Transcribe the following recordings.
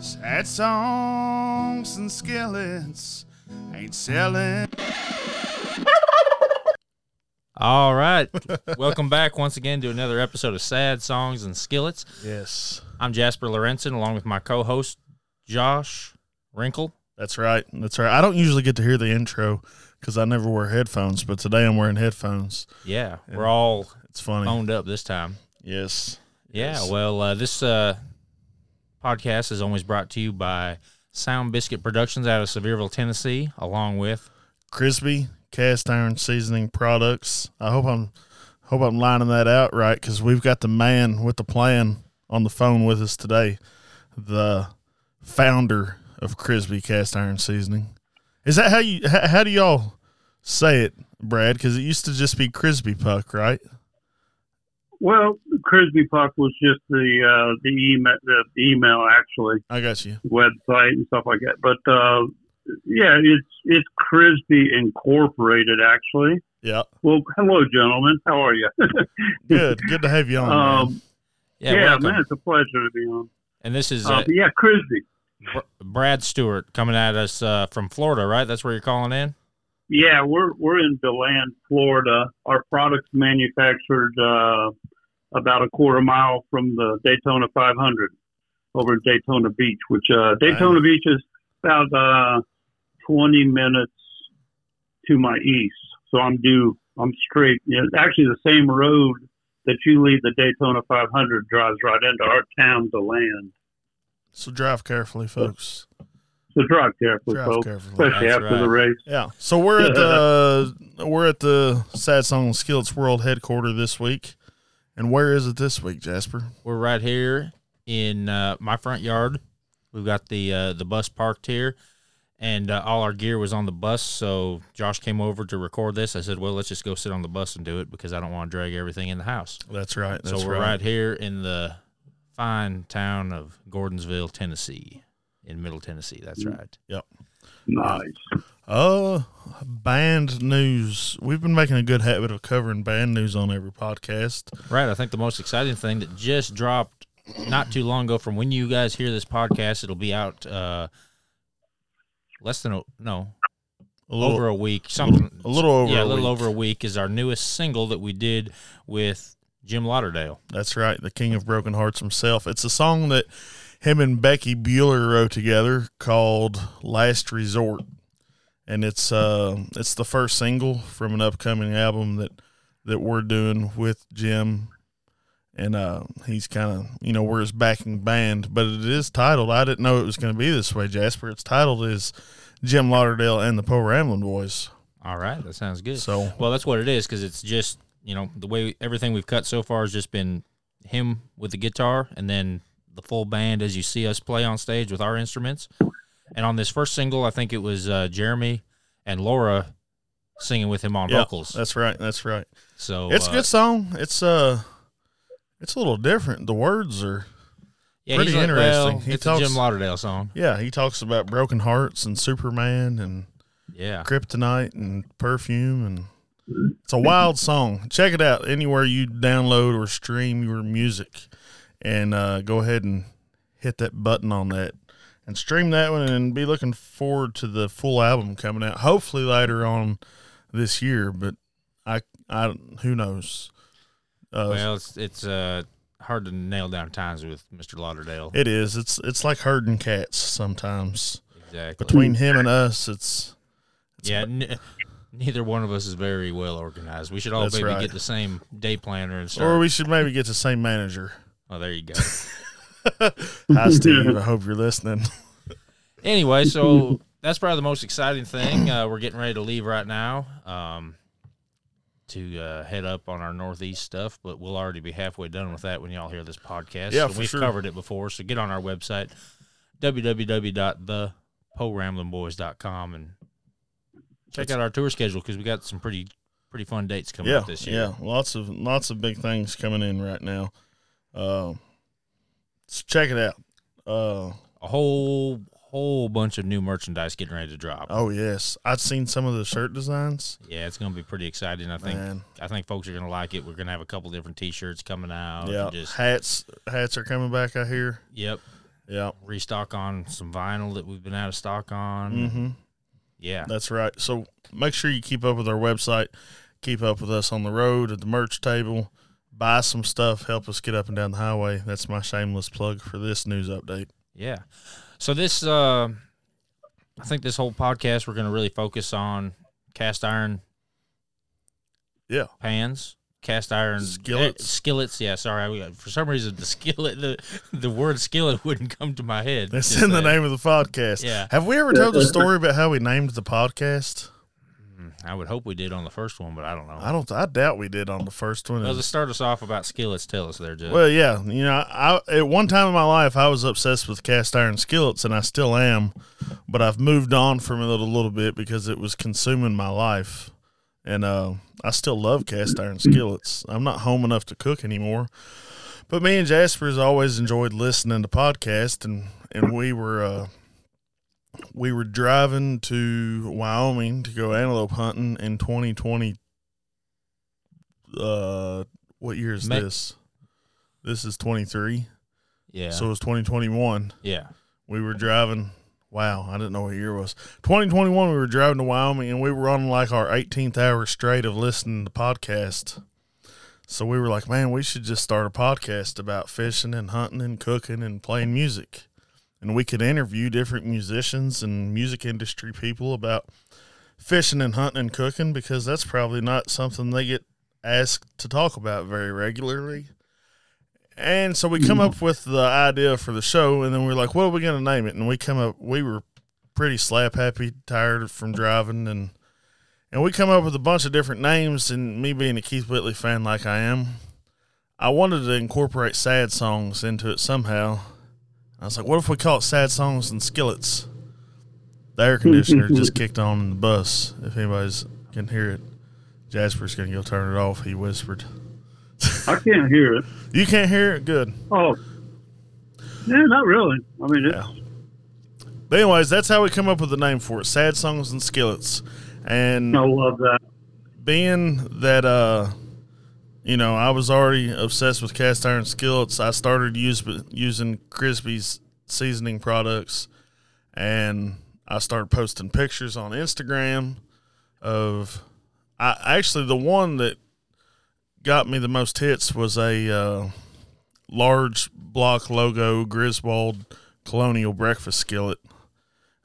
Sad songs and skillets ain't selling. All right. Welcome back once again to another episode of Sad Songs and Skillets. Yes, I'm Jasper Lorenzen along with my co host, Josh Wrinkle. that's right. That's right. I don't usually get to hear the intro because I never wear headphones, but today I'm wearing headphones. Yeah, we're all It's funny. phoned up this time. Yes. Yeah, Yes. well, uh, this uh, podcast is always brought to you by Sound Biscuit Productions out of Sevierville, Tennessee, along with Crisbee cast iron seasoning products. I hope I'm hope I'm lining that out right because we've got the man with the plan on the phone with us today, the founder of Crisbee cast iron seasoning. Is that how you how, how do y'all say it, Brad? Because it used to just be Crisbee Puck, right? Well, Crisbee Puck was just the uh, the email the email actually I got you. website and stuff like that. But uh, yeah, it's it's Crisbee Incorporated actually. Yeah, Well, hello, gentlemen. How are you? good. good to have you on. man. um, yeah, yeah, welcome. man, it's a pleasure to be on. And this is Uh, uh, yeah, Crisbee. Br- Brad Stuart coming at us uh, from Florida, right? That's where you're calling in. Yeah, we're we're in Deland, Florida. Our products manufactured uh, about a quarter mile from the Daytona 500 over in Daytona Beach, which uh, Daytona Beach is about uh, 20 minutes to my east. So I'm due. I'm straight. Know, actually, the same road that you leave the Daytona 500 drives right into our town, Deland. so drive carefully, folks. So drive carefully, Drive folks, carefully. especially That's after the race. Yeah. So we're at the we're at the Sad Song and Skillets World headquarters this week. And where is it this week, Jasper? We're right here in uh, my front yard. We've got the uh, the bus parked here, and uh, all our gear was on the bus. So Josh came over to record this. I said, "Well, let's just go sit on the bus and do it because I don't want to drag everything in the house." That's right. That's so we're right. right here in the fine town of Gordonsville, Tennessee, in Middle Tennessee. That's right. Yep. Nice. Uh band news. We've been making a good habit of covering band news on every podcast. Right. I think the most exciting thing that just dropped not too long ago from when you guys hear this podcast, it'll be out uh, less than a, no A little over a week. Something a little over yeah, a a little week. over a week is our newest single that we did with Jim Lauderdale. That's right, the King of Broken Hearts himself. It's a song that him and Becky Buller wrote together called Last Resort. And it's uh it's the first single from an upcoming album that that we're doing with Jim. And uh he's kind of, you know, we're his backing band, but it is titled I didn't know it was going to be this way, Jasper. It's titled is Jim Lauderdale and the Po Ramblin' Boys. All right, that sounds good. So Well, that's what it is because it's just you know the way everything we've cut so far has just been him with the guitar and then the full band as you see us play on stage with our instruments. And on this first single, I think it was uh, Jeremy and Laura singing with him on yeah, vocals. That's right. That's right. So It's a uh, good song. It's uh it's a little different. The words are yeah, pretty like, interesting. Well, He it's talks- a Jim Lauderdale song. yeah, he talks about broken hearts and Superman and Yeah, kryptonite and perfume and it's a wild song. Check it out anywhere you download or stream your music and uh, go ahead and hit that button on that and stream that one and be looking forward to the full album coming out hopefully later on this year but I I who knows. Uh, well, it's it's uh, hard to nail down times with Mr. Lauderdale. It is. It's it's like herding cats sometimes. exactly. Between him and us, it's yeah, n- neither one of us is very well organized. We should all That's maybe right. get the same day planner and start. or we should maybe get the same manager. Oh, there you go. Hi, Steve. I hope you're listening. anyway, so that's probably the most exciting thing. Uh, we're getting ready to leave right now um, to uh, head up on our northeast stuff, but we'll already be halfway done with that when y'all hear this podcast. Yeah, So we've sure. covered it before, so get on our website www.theporamblingboys.com and check out our tour schedule because we got some pretty pretty fun dates coming yeah, up this year. yeah. Lots of lots of big things coming in right now. Uh, so check it out. Uh, A whole whole bunch of new merchandise getting ready to drop. Oh yes, I've seen some of the shirt designs. Yeah, it's going to be pretty exciting. I think Man. I think folks are going to like it. We're going to have a couple different T-shirts coming out. yeah, Just hats hats are coming back. I hear. yep, Yeah, restock on some vinyl that we've been out of stock on. mm-hmm. Yeah, that's right. So make sure you keep up with our website, keep up with us on the road at the merch table. Buy some stuff, help us get up and down the highway. That's my shameless plug for this news update. yeah. So this, uh, I think this whole podcast we're going to really focus on cast iron Yeah, pans, cast iron Skillets. eh, skillets. Yeah, sorry, we, for some reason the skillet, the the word skillet wouldn't come to my head. that's in the name of the podcast. Yeah. Have we ever told the story about how we named the podcast? I would hope we did on the first one, but I don't know. I don't. I doubt we did on the first one. Well, to start us off about skillets, tell us there, Jeff. Well, yeah, you know, I at one time in my life I was obsessed with cast iron skillets, and I still am, but I've moved on from it a little bit because it was consuming my life, and uh, I still love cast iron skillets. I'm not home enough to cook anymore, but me and Jasper's always enjoyed listening to podcasts, and and we were uh, we were driving to Wyoming to go antelope hunting in 2020. Uh, what year is May- this? This is 23. yeah, So it was 2021. yeah, We were driving. Wow, I didn't know what year it was. 2021, we were driving to Wyoming and we were on like our 18th hour straight of listening to podcasts. So we were like, man, we should just start a podcast about fishing and hunting and cooking and playing music. And we could interview different musicians and music industry people about fishing and hunting and cooking because that's probably not something they get asked to talk about very regularly. And so we come hmm. up with the idea for the show, and then we're like, "What are we going to name it?" And we come up. We were pretty slap happy, tired from driving, and and we come up with a bunch of different names. And me being a Keith Whitley fan, like I am, I wanted to incorporate sad songs into it somehow. I was like, "What if we call it Sad Songs and Skillets?" The air conditioner just kicked on in the bus. If anybody's can hear it, Jasper's going to go turn it off. He whispered. I can't hear it. You can't hear it. Good. Oh, yeah, not really. I mean, Yeah. But anyways, that's how we come up with the name for it: Sad Songs and Skillets. And I love that. being that uh, you know, I was already obsessed with cast iron skillets, I started use, using Crisbee's seasoning products, and I started posting pictures on Instagram of. I actually the one that got me the most hits was a uh, large block logo Griswold Colonial breakfast skillet.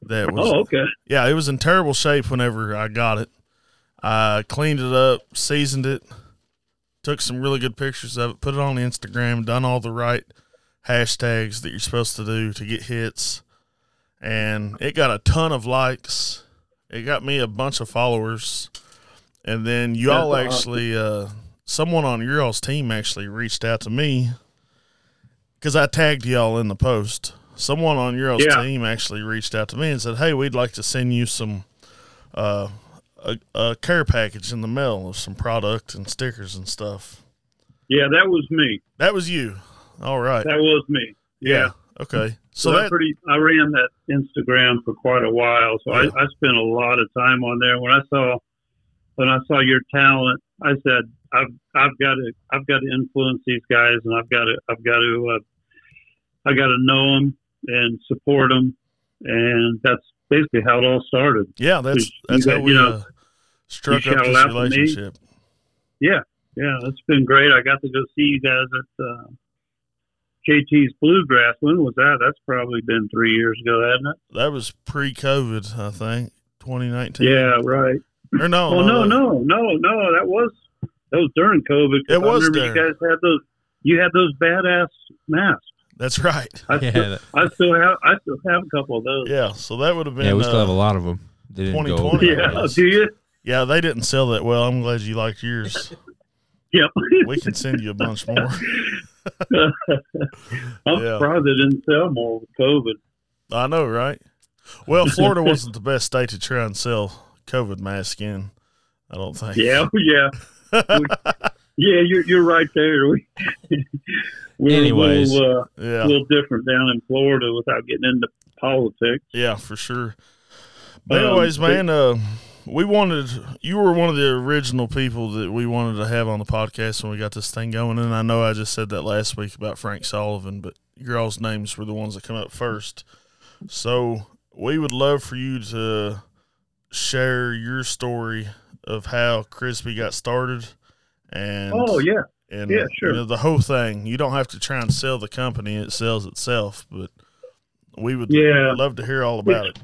That was Oh, okay. yeah, it was in terrible shape whenever I got it. I cleaned it up, seasoned it, took some really good pictures of it, put it on Instagram, done all the right hashtags that you're supposed to do to get hits. And it got a ton of likes. It got me a bunch of followers. And then you all That's actually, uh, someone on your all's team actually reached out to me because I tagged y'all in the post. Someone on your all's Yeah. team actually reached out to me and said, "Hey, we'd like to send you some uh, a, a care package in the mail of some product and stickers and stuff." Yeah, that was me. That was you. All right. That was me. Yeah. Okay. So So I that pretty. I ran that Instagram for quite a while, so Yeah. I, I spent a lot of time on there. When I saw when I saw your talent, I said, "I've I've got to I've got to influence these guys, and I've got to I've got to uh, I got to know them and support them." And that's basically how it all started. yeah, that's you that's got- how we you know, uh, struck you up this out to me. relationship. Yeah, yeah, it's been great. I got to go see you guys at uh, JT's Bluegrass. When was that? That's probably been three years ago, hasn't it? That was pre-COVID, I think, 2019. Yeah, right. Or no? Well, no, that- no, no, no. That was that was during COVID. It was I remember during. you guys had those. You had those badass masks. That's right. I, Yeah, still, that- I still have. I still have a couple of those. Yeah. So that would have been. yeah, we still uh, have a lot of them. Didn't go 2020. Yeah, do you? Yeah, they didn't sell that well. I'm glad you liked yours. Yep. We can send you a bunch more. I'm Yeah. surprised they didn't sell more with COVID. I know, right? Well, Florida wasn't the best state to try and sell COVID masks in. I don't think. Yeah, yeah, yeah. You're you're right there. We We're Anyways. a little, uh, Yeah, a little different down in Florida without getting into politics. yeah, for sure. But Um, anyways, but- man, uh, we wanted you were one of the original people that we wanted to have on the podcast when we got this thing going. And I know I just said that last week about Frank Solivan, but your all's names were the ones that come up first. So we would love for you to share your story of how Crisbee got started. And Oh yeah, and Yeah, sure. you know, the whole thing. You don't have to try and sell the company; it sells itself. But we would Yeah. love to hear all about it.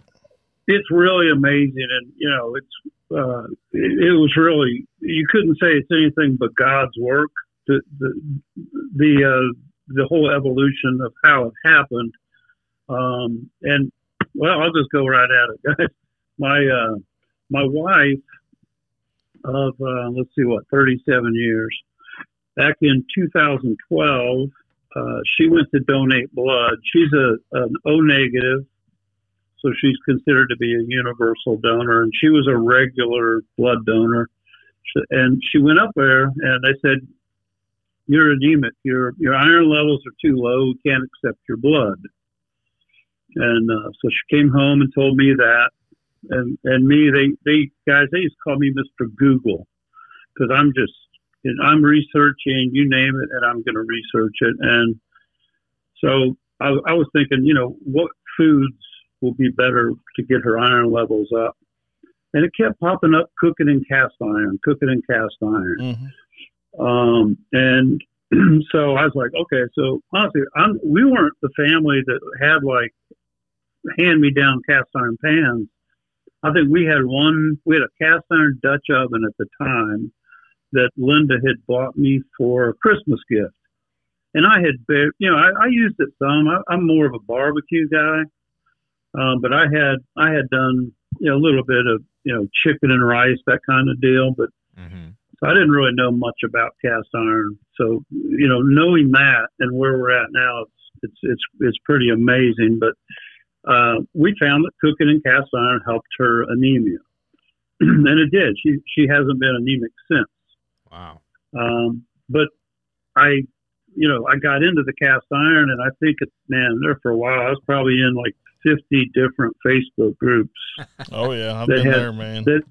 It's really amazing, and you know, it's uh, it, it was really you couldn't say it's anything but God's work. The the the uh, the whole evolution of how it happened, um, and well, I'll just go right at it, guys. My uh, my wife of uh, let's see what 37 years back in 2012 uh, she went to donate blood she's a an o negative so she's considered to be a universal donor and she was a regular blood donor. And she went up there and they said you're anemic your your iron levels are too low. We can't accept your blood. And uh, so she came home and told me that. And and me they they guys they used to call me Mr. Google because I'm just and I'm researching you name it and I'm going to research it. And so I, I was thinking you know what foods will be better to get her iron levels up and it kept popping up cooking in cast iron cooking in cast iron hmm um, and so I was like, okay, so honestly, I'm, we weren't the family that had like hand me down cast iron pans. I think we had one, we had a cast iron Dutch oven at the time that Linda had bought me for a Christmas gift. And I had, you know, I, I used it some. I, I'm more of a barbecue guy, um, but I had, I had done, you know, a little bit of, you know, chicken and rice, that kind of deal. But hmm so I didn't really know much about cast iron. So you know, knowing that and where we're at now, it's it's it's, it's pretty amazing. But uh, we found that cooking in cast iron helped her anemia, and it did. She she hasn't been anemic since. Wow. Um, but I, you know, I got into the cast iron, and I think it, man, there for a while, I was probably in like 50 different Facebook groups. Oh yeah, I've been there, man. that-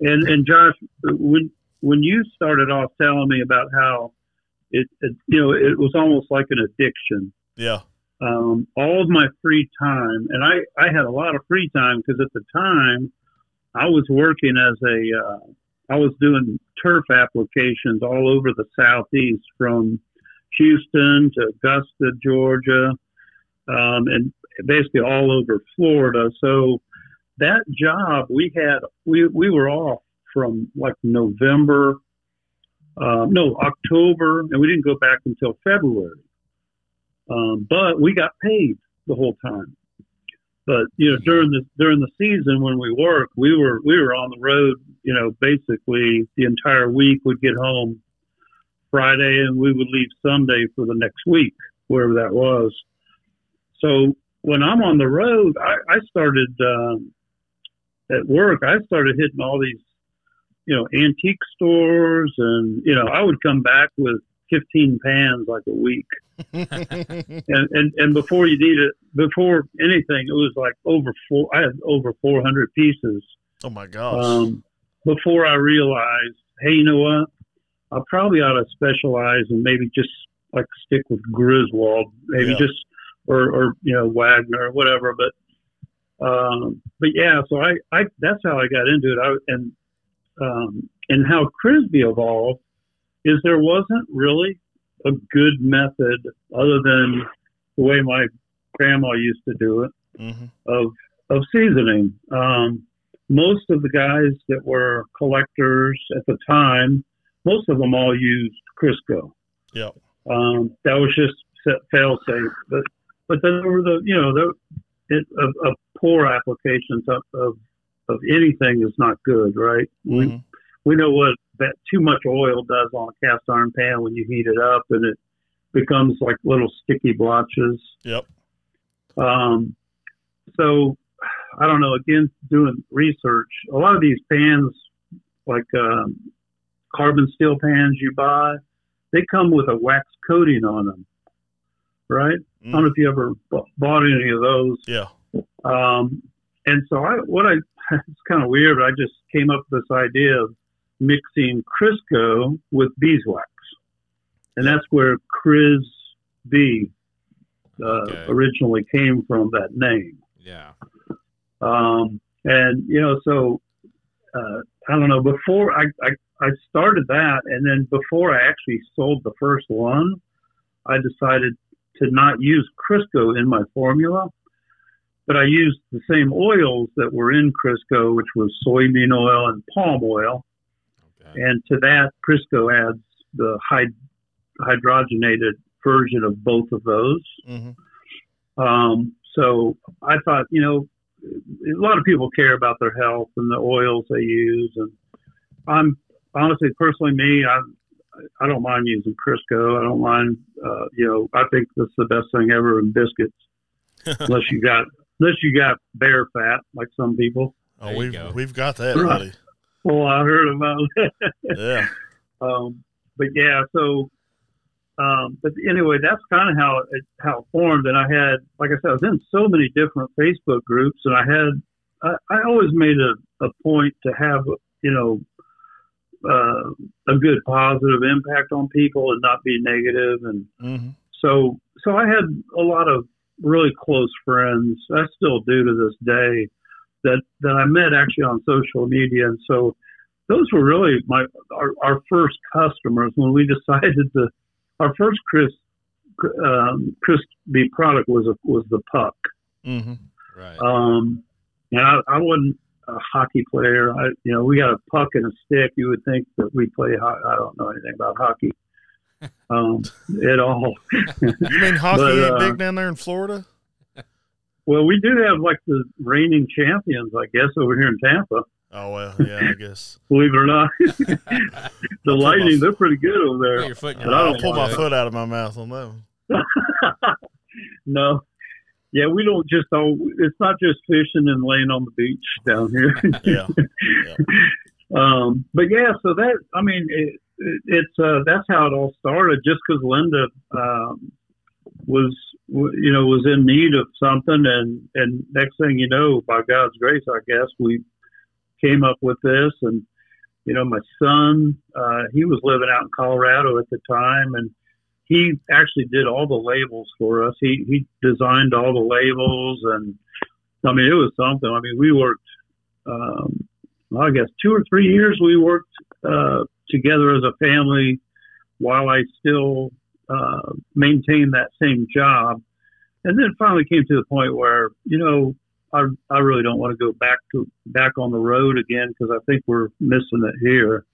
And and Josh, when when you started off telling me about how it, it you know, it was almost like an addiction. yeah, Um, all of my free time, and I I had a lot of free time because at the time I was working as a uh, I was doing turf applications all over the southeast from Houston to Augusta, Georgia, um, and basically all over Florida. So that job we had we we were off from like November, uh, no October, and we didn't go back until February. Um, but we got paid the whole time. But you know, during the during the season when we worked, we were we were on the road. You know, basically the entire week. We'd get home Friday, and we would leave Sunday for the next week, wherever that was. So when I'm on the road, I, I started um, at work. I started hitting all these, you know, antique stores, and you know, I would come back with 15 pans like a week and, and and before you need it, before anything, it was like over four. I had over 400 pieces. oh my gosh. Um, before I realized, hey, you know what? I probably ought to specialize and maybe just like stick with Griswold, maybe Yeah. just or or you know Wagner or whatever. But um, but yeah, so I I that's how I got into it. I and um, and how Crisbee evolved is there wasn't really a good method other than the way my grandma used to do it hmm of of seasoning. Um, most of the guys that were collectors at the time, most of them all used Crisco. Yep. Um, that was just fail safe. But but then there were the you know the it, of, of poor applications of, of of anything is not good, right? We Mhm. we know what that too much oil does on a cast iron pan when you heat it up and it becomes like little sticky blotches. Yep. Um, so I don't know. Again, doing research, a lot of these pans, like um, carbon steel pans you buy, they come with a wax coating on them. Right? I don't know if you ever b- bought any of those. Yeah. Um, and so I, what I, it's kind of weird. I just came up with this idea of mixing Crisco with beeswax, and that's where Chris B uh, Okay. originally came from. That name. Yeah. Um, and you know, so uh, I don't know. Before I, I I started that, and then before I actually sold the first one, I decided to not use Crisco in my formula, but I used the same oils that were in Crisco, which was soybean oil and palm oil, Okay. and to that Crisco adds the hyd- hydrogenated version of both of those. hmm Um, so I thought, you know, a lot of people care about their health and the oils they use, and I'm honestly, personally, me, I I don't mind using Crisco. I don't mind, uh, you know, I think that's the best thing ever in biscuits, unless you got unless you got bear fat like some people. Oh, we've go. we've got that, Right. buddy. Well, I heard about it. Yeah. Um, but yeah, so, um, but anyway, that's kind of how it, how it formed. And I had, like I said, I was in so many different Facebook groups and I had, I, I always made a, a point to have, you know, uh, a good positive impact on people and not be negative. And hmm so, so I had a lot of really close friends. I still do to this day that, that I met actually on social media. And so those were really my, our, our first customers when we decided to, our first Chris, um, Chris B product was, a, was the puck. hmm Right. Um, and I, I wasn't a hockey player. I, you know, we got a puck and a stick. You would think that we play. ho- I don't know anything about hockey um, at all. You mean hockey But, ain't uh, big down there in Florida? Well, we do have like the reigning champions, I guess, over here in Tampa. Oh well, yeah, I guess. Believe it or not, the Lightning they're pretty good over Put there. your foot in your I I'll don't pull my foot out of my mouth on that one. no, yeah, we don't just all. It's not just fishing and laying on the beach down here. Yeah. um, but yeah, so that I mean, it, it, it's uh, that's how it all started. Just because Linda um, was, you know, was in need of something, and and next thing you know, by God's grace, I guess we came up with this. And you know, my son, uh, he was living out in Colorado at the time, and he actually did all the labels for us. He he designed all the labels, and I mean, it was something. I mean, we worked. Um, I guess two or three years we worked uh, together as a family while I still uh, maintained that same job. And then finally came to the point where, you know, I, I really don't want to go back to back on the road again because I think we're missing it here.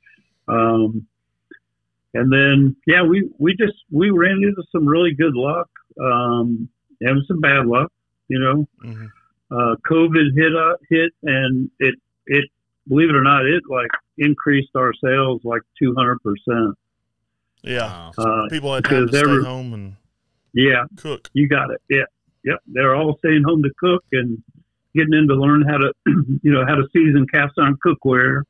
Um, and then, yeah, we, we just, we ran into some really good luck um, and some bad luck, you know hmm uh, COVID hit uh, hit, and it it believe it or not, it like increased our sales like two hundred percent. Yeah. Wow. Uh, People had time to because stay every- home and yeah, cook. you got it. Yeah, yep. They're all staying home to cook and getting in to learn how to you know how to season cast iron cookware.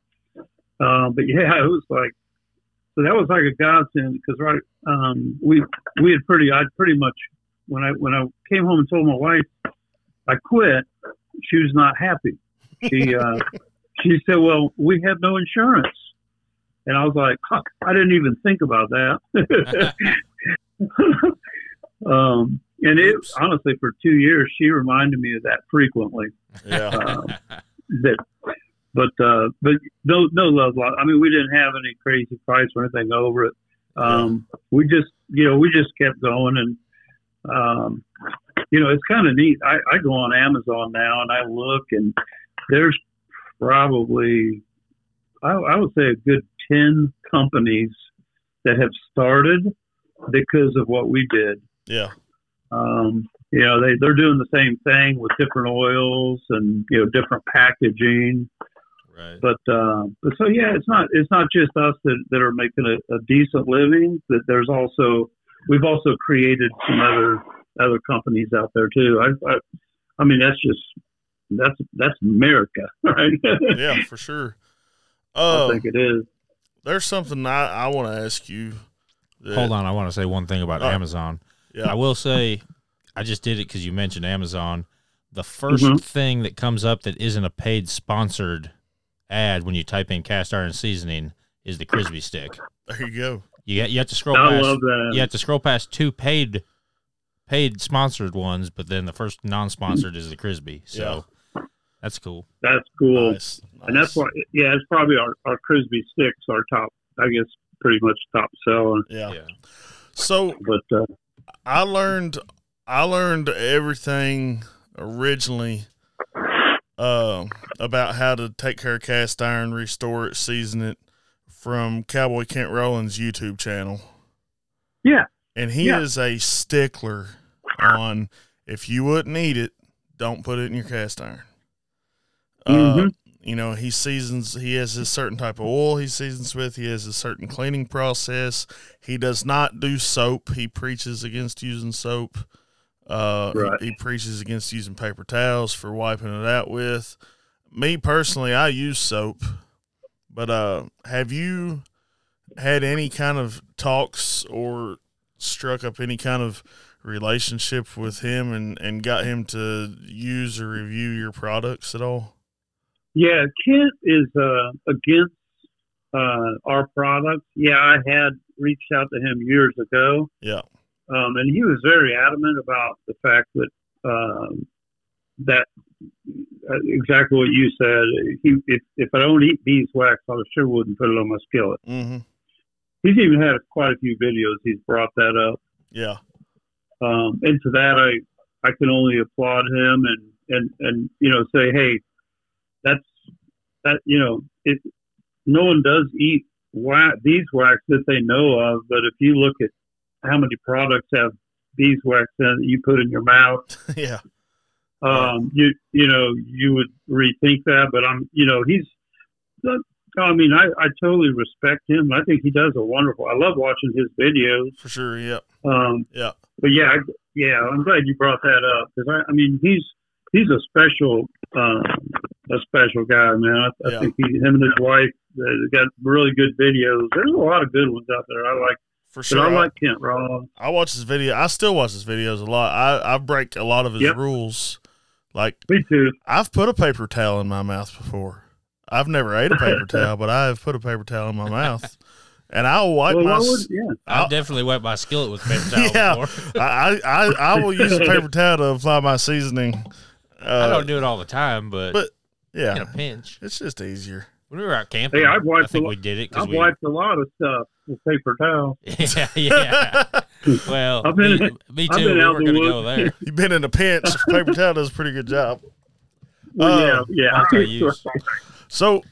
Uh, but yeah, it was like so that was like a godsend because right um, we we had pretty I pretty much when I when I came home and told my wife I quit, she was not happy. She uh, she said, "Well, we have no insurance," and I was like, huh, "I didn't even think about that." um, and it Oops. honestly, for two years, she reminded me of that frequently. Yeah. Um, that, but uh, but no no love lost. I mean, we didn't have any crazy price or anything over it. Um, We just you know we just kept going and um, you know it's kind of neat. I, I go on Amazon now and I look and there's probably I, I would say a good ten companies that have started because of what we did. Yeah. Um, you know, they, they're doing the same thing with different oils and, you know, different packaging. Right. But, uh, but so, yeah, it's not, it's not just us that, that are making a, a decent living, that there's also, we've also created some other, other companies out there too. I, I, I mean, that's just, that's, that's America, right? Yeah, for sure. I Uh, think it is. there's something I, I want to ask you. that- Hold on, I want to say one thing about Oh. Amazon. Yeah. I will say, I just did it because you mentioned Amazon. The 1st Mhm. thing that comes up that isn't a paid sponsored ad when you type in cast iron seasoning is the Crisbee stick. There you go. You got, you have to scroll I past. love that. You have to scroll past two paid paid sponsored ones, but then the first non-sponsored is the Crisbee. So that's cool. That's cool. Nice. And that's why, yeah, it's probably our, our Crisbee sticks, our top, I guess, pretty much top seller. Yeah. Yeah. So But uh, I learned I learned everything originally um about how to take care of cast iron, restore it, season it from Cowboy Kent Rollins' YouTube channel. yeah, And he Yeah. is a stickler on if you wouldn't eat it, don't put it in your cast iron. Uh, Mhm. you know, he seasons, he has a certain type of oil he seasons with, he has a certain cleaning process. He does not do soap. He preaches against using soap. Uh, he- he, preaches against using paper towels for wiping it out with. Me personally, I use soap, but uh, have you had any kind of talks or struck up any kind of relationship with him and, and got him to use or review your products at all? yeah, Kent is uh, against uh, our products. Yeah, I had reached out to him years ago, Yeah. Um, and he was very adamant about the fact that um, that uh, exactly what you said. He, if, if I don't eat beeswax, I sure wouldn't put it on my skillet. Mm-hmm. He's even had quite a few videos. He's brought that up. Yeah. um, and to that I I can only applaud him and and and you know say hey that's that you know it no one does eat wax, beeswax that they know of but if you look at how many products have beeswax in it that you put in your mouth yeah. um, you you know you would rethink that but I'm you know he's I mean I, I totally respect him I think he does a wonderful I love watching his videos For sure. Yeah. um, Yeah. but yeah, I, yeah, I'm glad you brought that up because I, I mean he's he's a special uh, a special guy, man. I, I Yeah. think he, him and his wife they got really good videos. There's a lot of good ones out there. I like, For sure. I I, like Kent Rollins. I watch his video. I still watch his videos a lot. I, I break a lot of his Yep. rules. Like Me too. I've put a paper towel in my mouth before. I've never ate a paper towel, but I have put a paper towel in my mouth, and I'll wipe Well, my. would, yeah, I've definitely wiped my skillet with paper towel Yeah. before. I, I I will use a paper towel to apply my seasoning. I Uh, don't do it all the time, but, but yeah, in a pinch. it's just easier. When we were out camping, Hey, I've wiped I think a we lot- did it I've we. wiped a lot of stuff with paper towel. yeah, yeah. Well, I've been- me, me I've too. been We out weren't the going to go there. You've been in a pinch. Paper towel does a pretty good job. Well, Uh, yeah, yeah. So,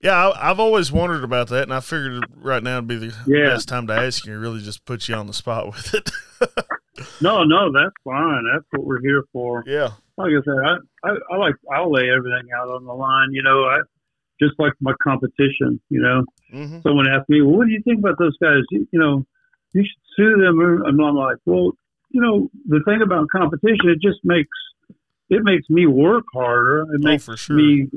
yeah, I, I've always wondered about that, and I figured right now would be the Yeah. best time to ask you. Really, just put you on the spot with it. no, no, that's fine. That's what we're here for. yeah, like I said, I, I, I like I'll lay everything out on the line. You know, I just like my competition. You know, hmm someone asked me, "Well, what do you think about those guys?" You, you know, you should sue them. And I'm like, well, you know, the thing about competition, it just makes it makes me work harder. It oh makes for sure. me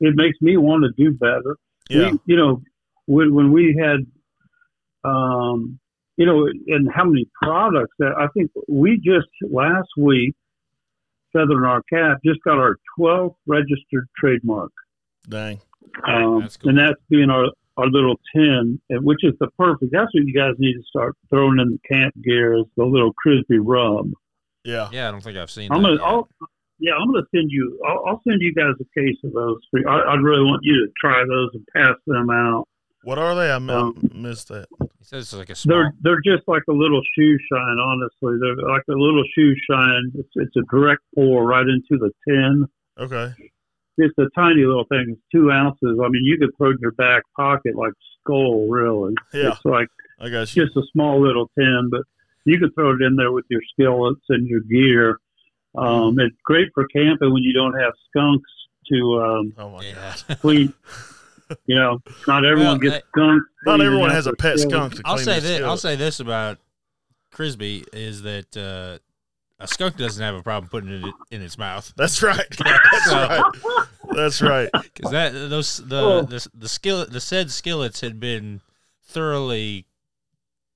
it makes me want to do better. yeah, We, you know, when when we had, um, you know, and how many products that I think we just last week, Our Cap just got our 12th registered trademark, dang, um, That's cool. and that's being our our little tin, and which is the perfect. That's what you guys need to start throwing in the camp gear is the little Crisbee rub. yeah, Yeah, I don't think I've seen I'm that. gonna. I'll, yeah, I'm gonna send you. I'll, I'll send you guys a case of those. For, I, I'd really want you to try those and pass them out. What are they? I mi- Um, missed that. He says it's like a small. They're they're just like a little shoe shine. Honestly, they're like a little shoe shine. It's it's a direct pour right into the tin. Okay, It's a tiny little thing. It's two ounces. I mean, you could throw it in your back pocket like skull. Really, yeah, it's like I got you. just a small little tin, but you could throw it in there with your skillets and your gear. Um, it's great for camping when you don't have skunks to um, Oh my yeah. god, clean. You know, not everyone Well, gets skunks. not everyone has a pet skillet. skunk to clean I'll say their this. I'll say this about Crisbee is that uh, a skunk doesn't have a problem putting it in its mouth That's right. That's So- right. That's right. because that those the, Oh. the the skillet the said skillets had been thoroughly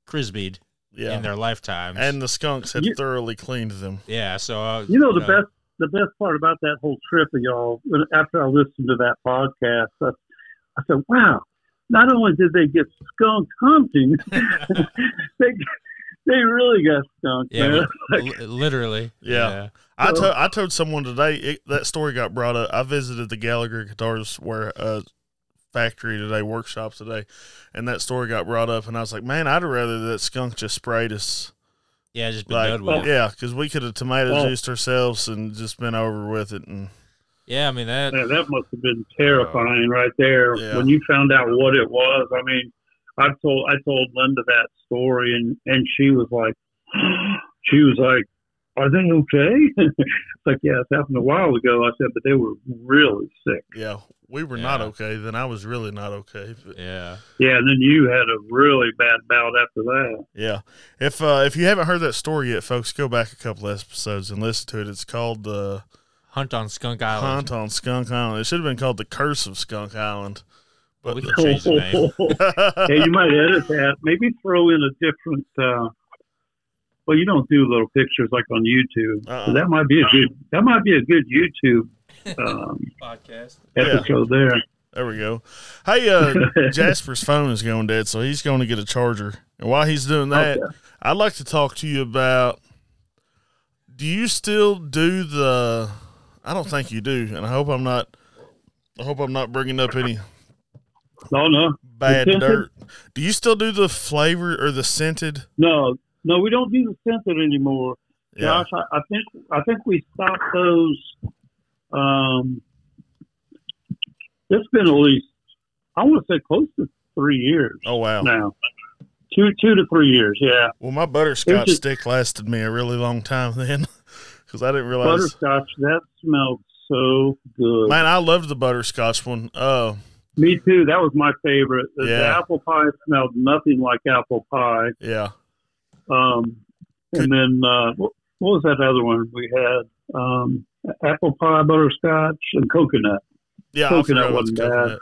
Crisbied Yeah. in their lifetimes. and the skunks had You- thoroughly cleaned them. yeah, so uh, You know the best the best part about that whole trip of y'all. After I listened to that podcast, I, I said, "Wow! Not only did they get skunked hunting, they they really got skunked, Yeah, man. li- literally. Yeah. I So- told I told someone today it, that story got brought up. I visited the Gallagher Guitars where uh, factory today, workshop today, and that story got brought up. And I was like, man, I'd rather that skunk just sprayed us. Yeah, just been Like, done with. it. yeah, because we could have tomato Oh. juiced ourselves and just been over with it. And Yeah, I mean that. Man, that must have been terrifying right there Yeah. when you found out what it was. I mean, I told I told Linda that story, and and she was like, she was like, "Are they okay?" it's like, "Yeah, it happened a while ago." I said, "But they were really sick." yeah, we were not okay. Then I was really not okay. But Yeah. Yeah, and then you had a really bad bout after that. yeah, if uh, if you haven't heard that story yet, folks, go back a couple episodes and listen to it. It's called the Hunt on Skunk Island. Hunt on Skunk Island. It should have been called the Curse of Skunk Island. Well, But we can change the name. hey, you might edit that. Maybe throw in a different. Uh, well, you don't do little pictures like on YouTube. Uh-uh. So that might be a good. That might be a good YouTube um, Podcast. episode there. There we go. Hey, uh, Jasper's phone is going dead, so he's going to get a charger. And while he's doing that, Okay. I'd like to talk to you about. Do you still do the? I don't think you do, and I hope I'm not. I hope I'm not bringing up any No, no, bad dirt. Do you still do the flavor or the scented? no, no. We don't do the scented anymore. Yeah. Josh, I, I think I think we stopped those. Um, it's been at least I want to say close to three years Oh wow. now. Two two to three years, yeah. Well, my butterscotch just- stick lasted me a really long time then, because I didn't realize. Butterscotch, that smelled so good. Man, I loved the butterscotch one. Uh, Me too. That was my favorite. The, the apple pie smelled nothing like apple pie. yeah. Um, and then uh, what, was that other one we had? Um, apple pie, butterscotch, and coconut. Yeah, Coconut I forgot about the wasn't bad. coconut.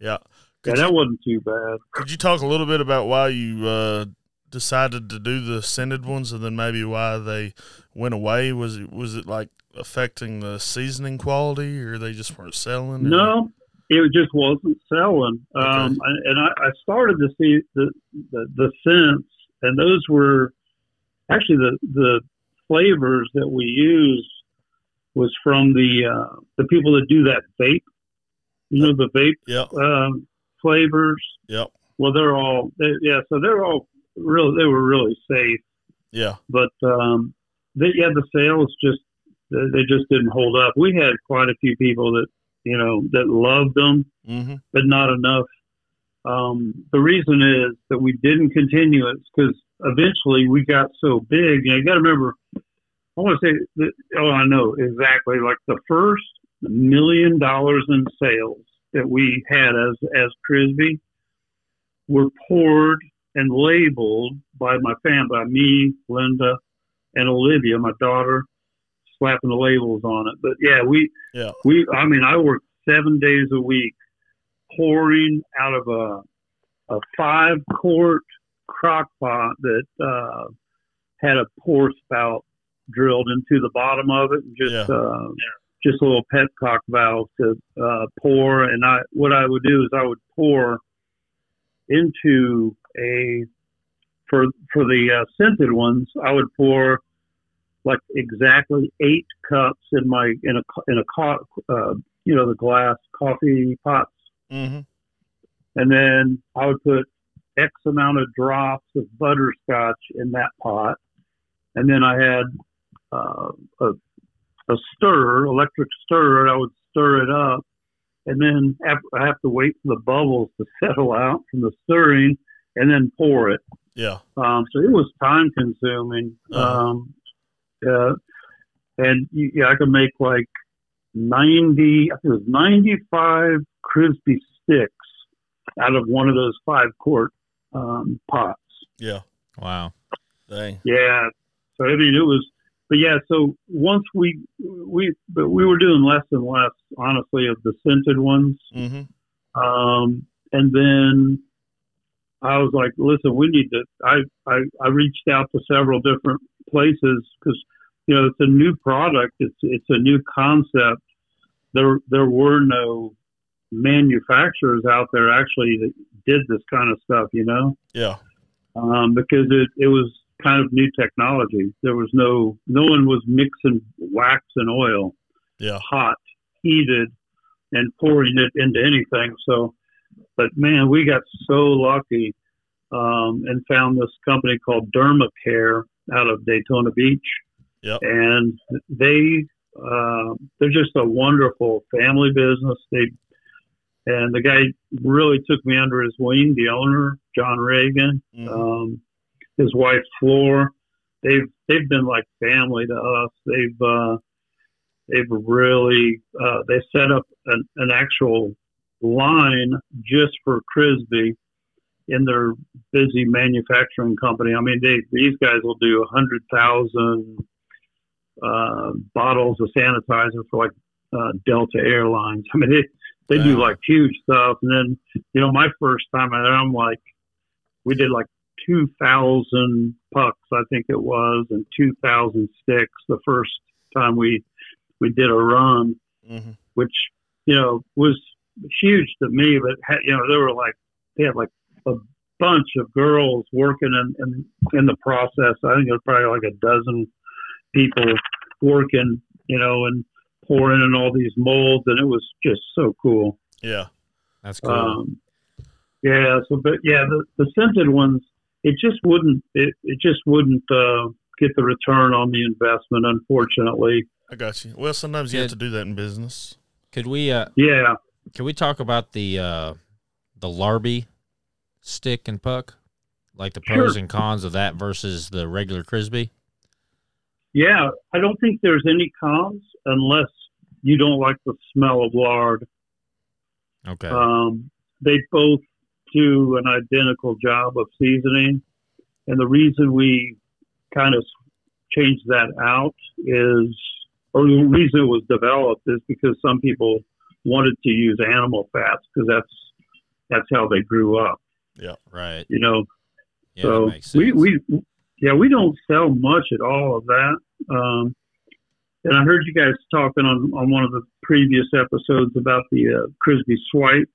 Yeah. Yeah, Could, that you, wasn't too bad. could you talk a little bit about why you uh, decided to do the scented ones, and then maybe why they went away? Was it was it like affecting the seasoning quality, or they just weren't selling? or- No, it just wasn't selling. Um, Okay. and I, I started to see the, the the scents, and those were actually the the flavors that we used was from the uh, the people that do that vape. You know the vape Yep. um, flavors. Yep. Well, they're all they, yeah. So they're all real. They were really safe, Yeah. but um, they, yeah, the sales just they, they just didn't hold up. We had quite a few people that you know that loved them, Mm-hmm. but not enough. Um, the reason is that we didn't continue it because eventually we got so big. You, know, you got to remember. I want to say that. Oh, I know exactly. Like the first million dollars in sales that we had as as Crisbee were poured and labeled by my fam, by me, Linda, and Olivia, my daughter, slapping the labels on it. But yeah, we Yeah. we. I mean, I worked seven days a week pouring out of a a five quart crock pot that uh, had a pour spout drilled into the bottom of it, and just Yeah. uh, just a little petcock valve to uh, pour. And I what I would do is I would pour into a for for the uh, scented ones. I would pour like exactly eight cups in my in a in a co- uh, you know the glass coffee pots Mm-hmm. and then I would put X amount of drops of butterscotch in that pot, and then I had uh, a, a stir, electric stir, and I would stir it up, and then I have to wait for the bubbles to settle out from the stirring, and then pour it. Yeah. Um, so it was time consuming. Uh-huh. Um, uh, and you, yeah, I could make like 90, I think it was 95 Crisbee sticks out of one of those five quart um, pots. Yeah. Wow. Dang. Yeah. So, I mean, it was, but yeah, so once we, we, but we were doing less and less, honestly, of the scented ones. Mm-hmm. Um, and then I was like, listen, we need to. I I, I reached out to several different places because you know it's a new product. It's it's a new concept. There there were no manufacturers out there actually that did this kind of stuff. You know, Yeah. um, because it it was kind of new technology. There was no no one was mixing wax and oil Yeah. hot, heated, and pouring it into anything. So, but man, we got so lucky um, and found this company called Dermacare out of Daytona Beach, Yep. and they uh, they're just a wonderful family business. They and the guy really took me under his wing. The owner, John Reagan, Mhm. um, his wife Floor. They've they've been like family to us. They've uh, they've really uh, they set up an, an actual line just for Crisbee in their busy manufacturing company. I mean, they these guys will do a hundred thousand uh, bottles of sanitizer for like uh, Delta Airlines. I mean, they they do like huge stuff. And then you know, my first time there, I'm like, we did like two thousand pucks, I think it was, and two thousand sticks the first time we we did a run Mhm. which you know was huge to me. But you know, there were like they had like a bunch of girls working in in, in the process. I think it was probably like a dozen people working, you know, and pouring in all these molds, and it was just so cool. Yeah. That's cool. Um, yeah. So, but yeah, the, the scented ones, it just wouldn't, it, it just wouldn't uh, get the return on the investment, unfortunately. I got you. Well, sometimes you have to do that in business. could we uh Yeah. could we talk about the uh the Larby stick and puck? Like the pros Sure. and cons of that versus the regular Crisbee? Yeah, I don't think there's any cons unless you don't like the smell of lard. Okay. Um, they both do an identical job of seasoning, and the reason we kind of changed that out is, or the reason it was developed is because some people wanted to use animal fats because that's that's how they grew up, right. you know. Yeah, so that makes sense. we we yeah we don't sell much at all of that. Um, and I heard you guys talking on on one of the previous episodes about the uh, Crisbee swipe.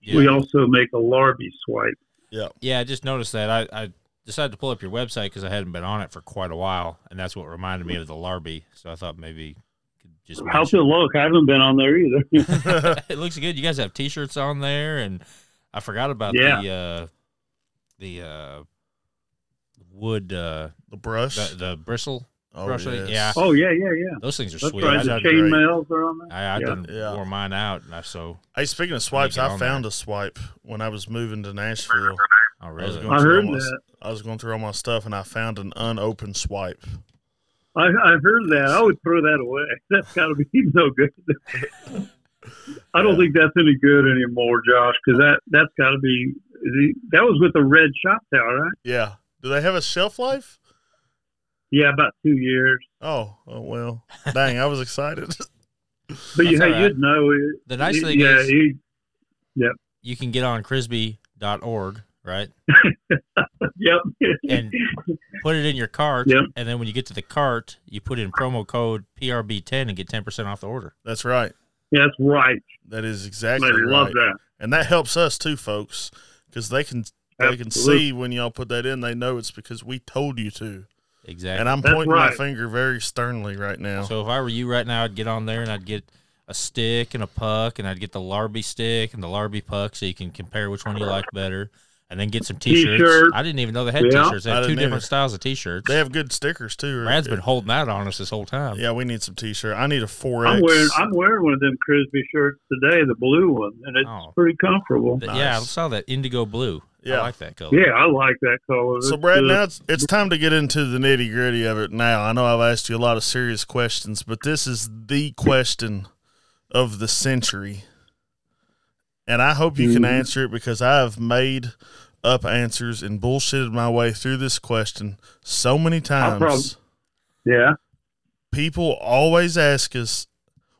yeah. We also make a Larby swipe. Yeah, Yeah. I just noticed that. I, I decided to pull up your website because I hadn't been on it for quite a while, and that's what reminded me of the Larby. So I thought maybe you could just How's it look? I haven't been on there either. it looks good. You guys have T-shirts on there, and I forgot about Yeah. the uh, the uh, wood uh, The brush. the, the bristle. oh, brush, yes. yeah. oh yeah, yeah, yeah. Those things are That's sweet. right. I, The done chain great. mails are on there. I, I Yeah. done Yeah. wore mine out, and I so Hey, speaking of swipes, I found there. a swipe when I was moving to Nashville. oh I was really? going I through heard all my, that. I was going through all my stuff and I found an unopened swipe. I, I heard that. I would throw that away. That's got to be no good. I don't think that's any good anymore, Josh, because that that's got to be that was with the red shop tower, right? Yeah. Do they have a shelf life? Yeah, about two years. Oh, oh well. Dang, I was excited. But you, hey, right. you'd know it. The nice thing yeah, is- he, You can get on Crisbee.org, right? yep. And put it in your cart, Yep. and then when you get to the cart, you put in promo code PRB10 and get 10% off the order. That's right. Yeah, that's right. That is I exactly love right. that. And that helps us too, folks, because they can they can see when y'all put that in. They know it's because we told you to. Exactly. And I'm That's pointing right. my finger very sternly right now. So if I were you right now, I'd get on there and I'd get a stick and a puck, and I'd get the Larby stick and the Larby puck, so you can compare which one you like better, and then get some T-shirts. T-shirts. I didn't even know they had Yeah. T-shirts. They I have two didn't different either. styles of T-shirts. they have good stickers too. Brad's been holding out on us this whole time. Yeah, we need some t-shirt. I need a four I'm wearing I'm wearing one of them Crisbee shirts today, the blue one, and it's Oh. pretty comfortable. Th- Yeah, I saw that indigo blue. Yeah. I Yeah. like that color. Yeah, I like that color. So, Brad, now it's, it's time to get into the nitty gritty of it. Now, I know I've asked you a lot of serious questions, but this is the question of the century, and I hope you can Mhm. answer it because I have made up answers and bullshitted my way through this question so many times. yeah, People always ask us.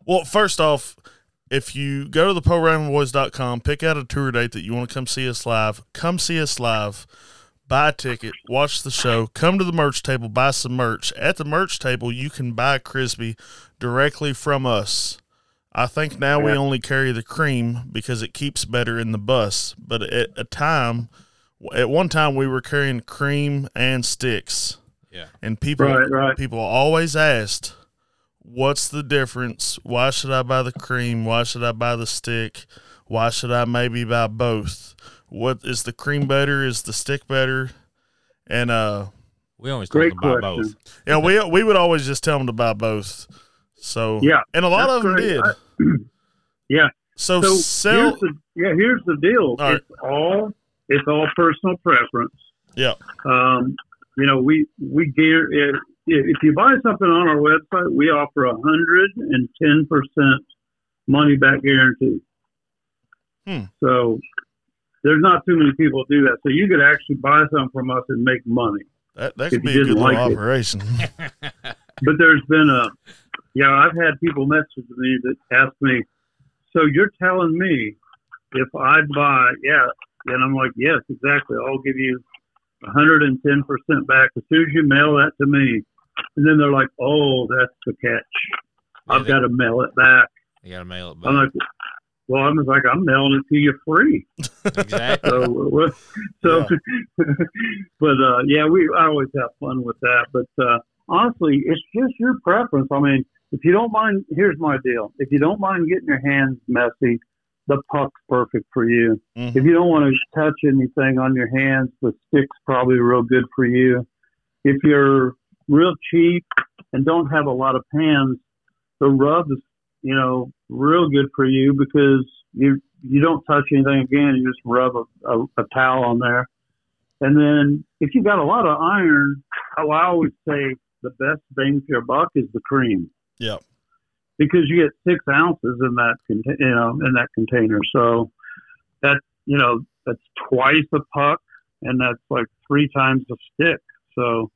Well, first off, if you go to the ProRamblingBoys.com, pick out a tour date that you want to come see us live, come see us live, buy a ticket, watch the show, come to the merch table, buy some merch. At the merch table, you can buy Crisbee directly from us. I think now we only carry the cream because it keeps better in the bus. But at a time, at one time, we were carrying cream and sticks, Yeah. and people Right, right. people always asked, "What's the difference? Why should I buy the cream? Why should I buy the stick? Why should I maybe buy both? What is the cream better? Is the stick better?" And uh, We always told Great them to buy question. both. yeah, we we would always just tell them to buy both. So Yeah, and a lot of them great. did. I- Yeah. So, So sell. here's the, yeah, here's the deal. All right. It's all it's all personal preference. Yeah. Um, you know, we we gear if, if you buy something on our website, we offer a hundred and ten percent money back guarantee. Hmm. So there's not too many people do that. So you could actually buy something from us and make money. That, that could be a good like operation. But there's been a, yeah, I've had people message me that ask me, so you're telling me if I buy, yeah, and I'm like, yes, exactly. I'll give you 110% back as soon as you mail that to me. And then they're like, oh, that's the catch. Yeah, I've got to mail it back. You got to mail it back. I'm like, well, I'm just like, I'm mailing it to you free. exactly. So, so, but uh, yeah, we I always have fun with that. But uh, honestly, it's just your preference. I mean, if you don't mind, here's my deal: if you don't mind getting your hands messy, the puck's perfect for you. Mhm. If you don't want to touch anything on your hands, the stick's probably real good for you. If you're real cheap and don't have a lot of pans, the rub is, you know, real good for you because you you don't touch anything again. You just rub a, a, a towel on there. And then if you got a lot of iron, I always say the best bang for your buck is the cream Yep. because you get six ounces in that you know in that container. So that you know that's twice a puck, and that's like three times a stick. So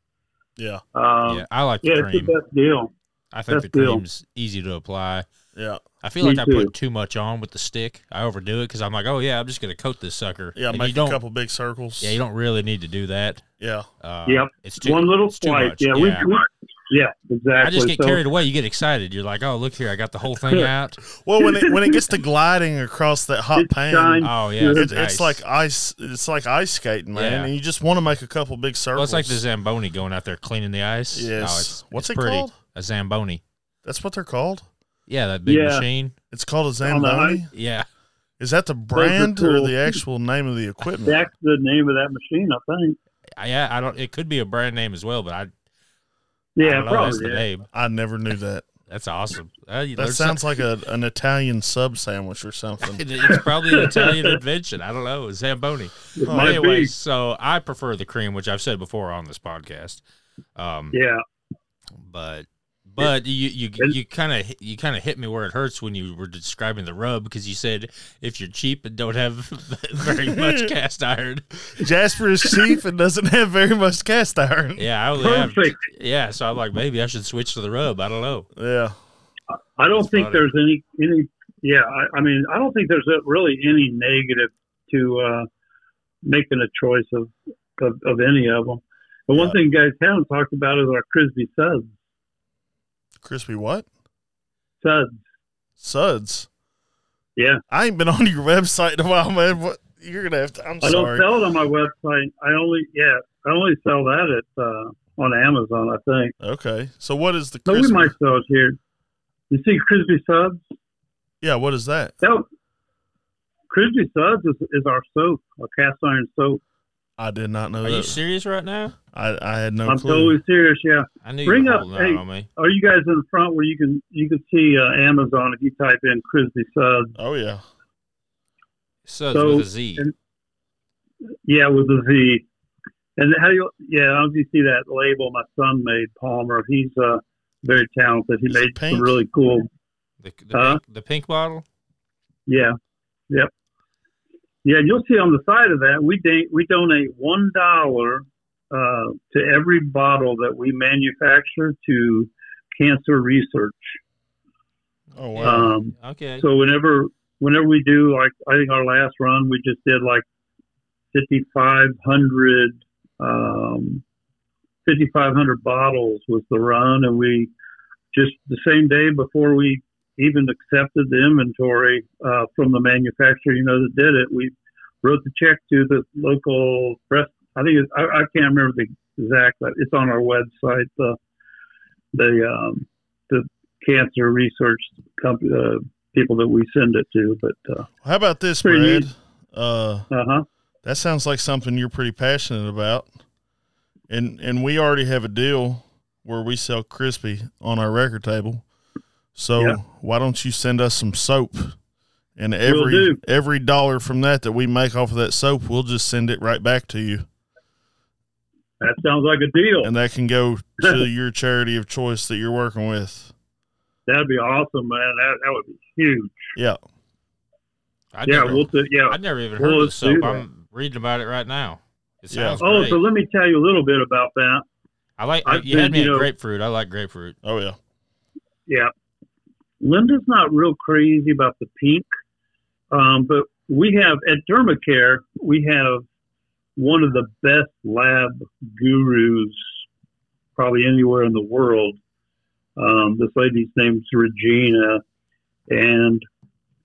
Yeah. um, yeah, I like the yeah, it's cream. the best deal. I think best the deal. cream's easy to apply. Yeah. I feel Me like I put too much on with the stick. I overdo it because I'm like, oh yeah, I'm just gonna coat this sucker. Yeah. And make you don't. a couple big circles. Yeah, you don't really need to do that. Yeah. Uh, Yep. It's too, One little it's too swipe. much. Yeah, yeah. We, we, yeah, exactly. I just get so, carried away. You get excited. You're like, oh look here, I got the whole thing out. Well, when it when it gets to gliding across that hot It's pan, shine- Oh yeah, it's, it's, it's like ice. It's like ice skating, man. Yeah. And you just want to make a couple big circles. well, it's like the zamboni going out there cleaning the ice. Oh, yes. Oh, it's, What's it's it pretty. called? A zamboni. That's what they're called. Yeah, that big Yeah. machine. It's called a Zamboni. Yeah. Is that the brand or the actual name of the equipment? That's the name of that machine, I think. Yeah, I don't. It could be a brand name as well, but I, I Yeah, don't know. That's probably. the Yeah. name. I never knew that. That's awesome. Uh, you That learn sounds like a, an Italian sub sandwich or something. something. It's probably an Italian invention. I don't know. It's Zamboni. It Oh, might be. Anyways, so I prefer the cream, which I've said before on this podcast. Um, Yeah. but but you you you kind of you kind of hit me where it hurts when you were describing the rub because you said if you're cheap and don't have very much cast iron. Jasper is cheap and doesn't have very much cast iron. Yeah, I only have yeah. So I'm like maybe I should switch to the rub. I don't know. Yeah. I don't That's think funny. there's any any. Yeah, I, I mean, I don't think there's a, really any negative to uh, making a choice of, of of any of them. But one Yeah. thing guys haven't talked about is our Crisbee suds. Crisbee what? Suds. Suds. Yeah, I ain't been on your website in a while, man. What you're gonna have to I'm I don't sorry. sell it on my website. I only yeah, I only sell that at uh, on Amazon. I think. Okay. So what is the No, we might sell it here. You see, Crisbee subs. yeah, what is that? That Crisbee subs is, is our soap, our cast iron soap. I did not know Are you serious right now? I, I had no I'm clue. totally serious. Yeah. I knew Bring you were up- holding out hey. on me. Are you guys in the front where you can you can see uh, Amazon if you type in Crisbee suds? oh yeah. Suds So, with a Z. and- Yeah, with a Z. And how do you? Yeah, I don't know if you see that label my son made, Palmer. He's uh, very talented. He Is made some really cool. The, the, Huh? pink, the pink bottle. Yeah, yep, yeah. and You'll see on the side of that we da- we donate one dollar uh, to every bottle that we manufacture to cancer research. Oh wow. Um, Okay. so whenever whenever we do like I think our last run we just did like 5500 um 5500 bottles was the run and we just the same day before we even accepted the inventory uh, from the manufacturer you know that did it we wrote the check to the local press I think it's, I, I can't remember the exact but it's on our website the the um, the cancer research company uh, people that we send it to. But uh How about this, Brad? Uh, huh. that sounds like something you're pretty passionate about, and and we already have a deal where we sell Crisbee on our record table. So Yeah. why don't you send us some soap? And every every dollar from that that we make off of that soap, we'll just send it right back to you, That sounds like a deal. and that can go to your charity of choice that you're working with. That'd be awesome, man. That that would be huge. Yeah, I yeah, never, we'll do, yeah. I'd never even heard of the let's soap. I'm reading about it right now. It Yeah. sounds Oh, great. so let me tell you a little bit about that. I like. I've you had me you at know- grapefruit. I like grapefruit. oh yeah, Yeah. Linda's not real crazy about the pink, um, but we have at Dermacare we have one of the best lab gurus probably anywhere in the world. Um, this lady's name's Regina, and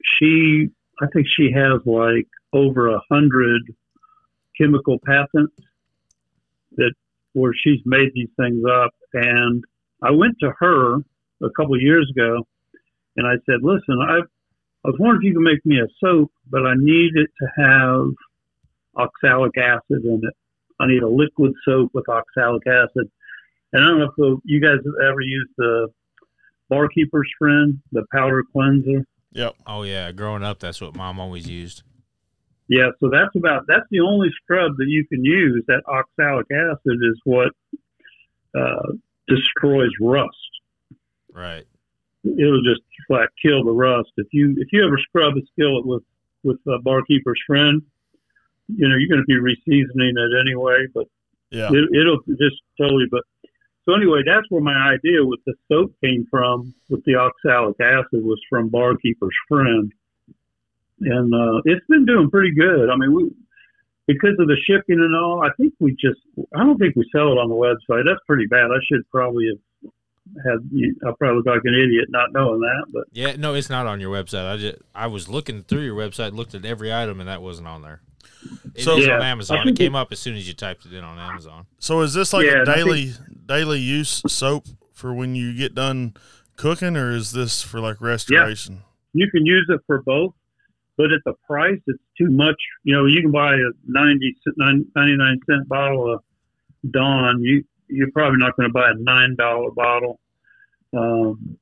she I think she has like over a hundred chemical patents that where she's made these things up. And I went to her a couple of years ago, and I said, "Listen, I I was wondering if you could make me a soap, but I need it to have oxalic acid in it. I need a liquid soap with oxalic acid." And I don't know if the, you guys have ever used the Barkeeper's Friend, the powder cleanser. yep. Oh yeah, growing up, that's what mom always used. Yeah, so that's about that's the only scrub that you can use. That oxalic acid is what uh, destroys rust. Right. It'll just flat kill the rust. If you if you ever scrub a skillet with with a barkeeper's friend, you know you're going to be reseasoning it anyway. But Yeah, it, it'll just totally. But so anyway, that's where my idea with the soap came from. With the oxalic acid was from barkeeper's friend, and uh, it's been doing pretty good. I mean, we because of the shipping and all. I think we just. I don't think we sell it on the website. That's pretty bad. I should probably have had. I probably look like an idiot not knowing that, but. Yeah. No, it's not on your website. I just I was looking through your website, looked at every item, and that wasn't on there. It is So- Yeah, on Amazon. It came up as soon as you typed it in on Amazon. So is this like Yeah, a and I daily daily use soap for when you get done cooking, or is this for like restoration? you can use it for both, but at the price, it's too much. You know, you can buy a 90, 99 cent bottle of Dawn. You, you're probably not going to buy a $9 bottle. Um,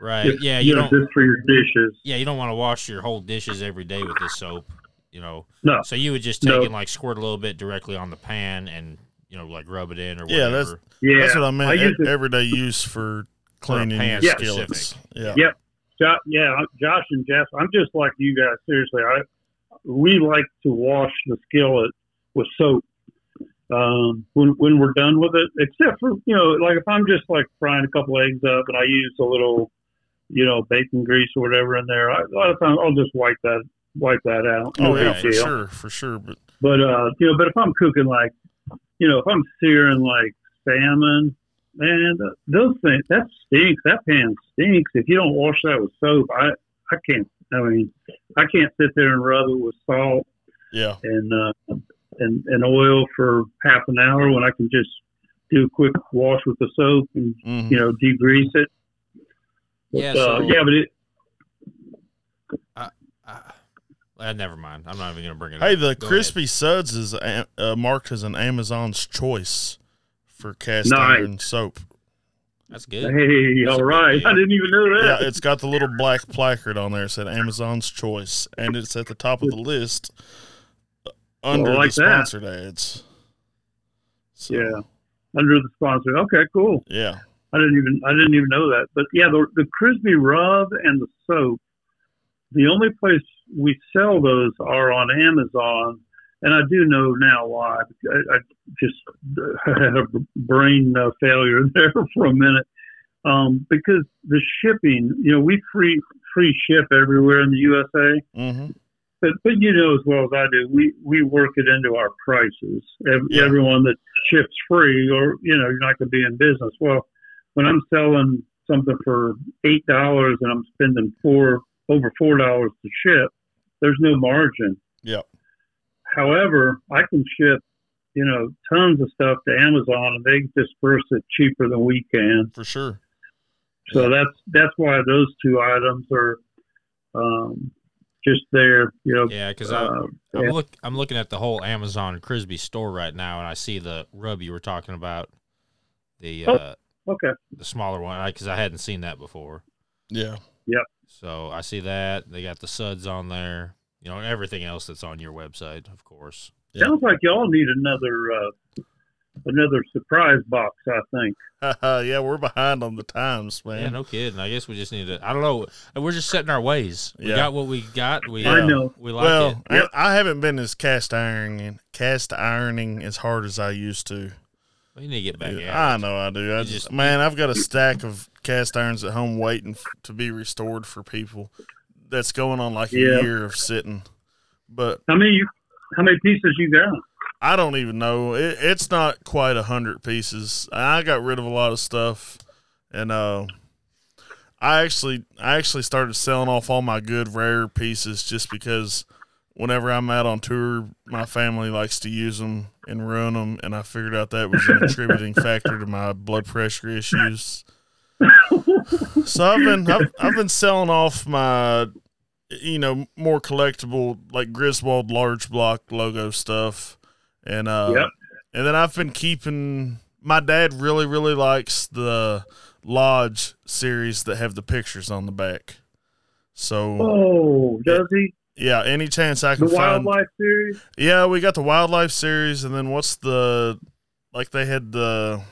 Right. if- yeah. You know, don't. Just for your dishes. Yeah. You don't want to wash your whole dishes every day with this soap. You know. No. So you would just take No. and like squirt a little bit directly on the pan and you know like rub it in or whatever. Yeah, that's- Yeah. That's what I meant. I use e- it- everyday use for cleaning pan your specific. skillets. Yeah. Yeah. Jo- yeah, Josh and Jeff, I'm just like you guys. Seriously, I we like to wash the skillet with soap um, when when we're done with it. Except for you know, like if I'm just like frying a couple eggs up and I use a little, you know, bacon grease or whatever in there. I, a lot of times I'll just wipe that wipe that out. No Oh yeah, for deal. sure, for sure. But But uh, you know, but if I'm cooking like, you know, if I'm searing like salmon, man, those things that stinks. That pan stinks. If you don't wash that with soap, I I can't. I mean, I can't sit there and rub it with salt yeah, and uh, and and oil for half an hour when I can just do a quick wash with the soap and mhm. you know degrease it. But, Yeah, uh, so- yeah, but it, Uh, uh, never mind. I'm not even gonna bring it Hey, up. the Go Crisbee suds is a- uh, marked as an Amazon's choice for cast Nice. iron soap. That's good. hey, That's a all big right, deal. I didn't even know that. Yeah, it's got the little black placard on there. It said Amazon's choice, and it's at the top of the list under like the that. sponsored ads. So, Yeah. under the sponsor. Okay, cool. yeah, I didn't even I didn't even know that. But yeah, the the Crisbee rub and the soap. The only place we sell those are on Amazon, and I do know now why. I, I just had a brain uh, failure there for a minute. um, because the shipping, you know, we free free ship everywhere in the USA. Mm-hmm. But but you know as well as I do, we we work it into our prices. Ev- Yeah. Everyone that ships free, or you know, you're not going to be in business. Well, when I'm selling something for eight dollars and I'm spending four over four dollars to ship, there's no margin. Yeah. However, I can ship, you know, tons of stuff to Amazon and they disperse it cheaper than we can. For sure. So that's that's why those two items are um, just there. You know, Yeah, because uh, I'm yeah. look I'm looking at the whole Amazon Crisbee store right now, and I see the rub you were talking about, the Oh. uh, okay. the smaller one, because I hadn't seen that before. Yeah. So I see that they got the suds on there, you know, everything else that's on your website, of course. Yeah. Sounds like y'all need another uh, another surprise box. I think. yeah, we're behind on the times, man. Yeah, no kidding. I guess we just need to. I don't know. We're just setting our ways. We Yeah. got what we got. We I uh, know. we like well, it. Yep. I, I haven't been as cast ironing cast ironing as hard as I used to. We need to get back at it. I know I do. I You just, just- man, I've got a stack of cast irons at home waiting f- to be restored for people. That's going on like a year of sitting, but How many? How many pieces you got? I don't even know. It, it's not quite a hundred pieces. I got rid of a lot of stuff, and uh, I actually, I actually started selling off all my good rare pieces just because whenever I'm out on tour, my family likes to use them and ruin them, and I figured out that was an attributing factor to my blood pressure issues. so I've been, I've, I've been selling off my you know, more collectible like Griswold large block logo stuff. And uh Yep. and then I've been keeping my dad really, really likes the Lodge series that have the pictures on the back. So Oh, does he? yeah, any chance I The can find wildlife series. Yeah, we got the wildlife series and then what's the like they had the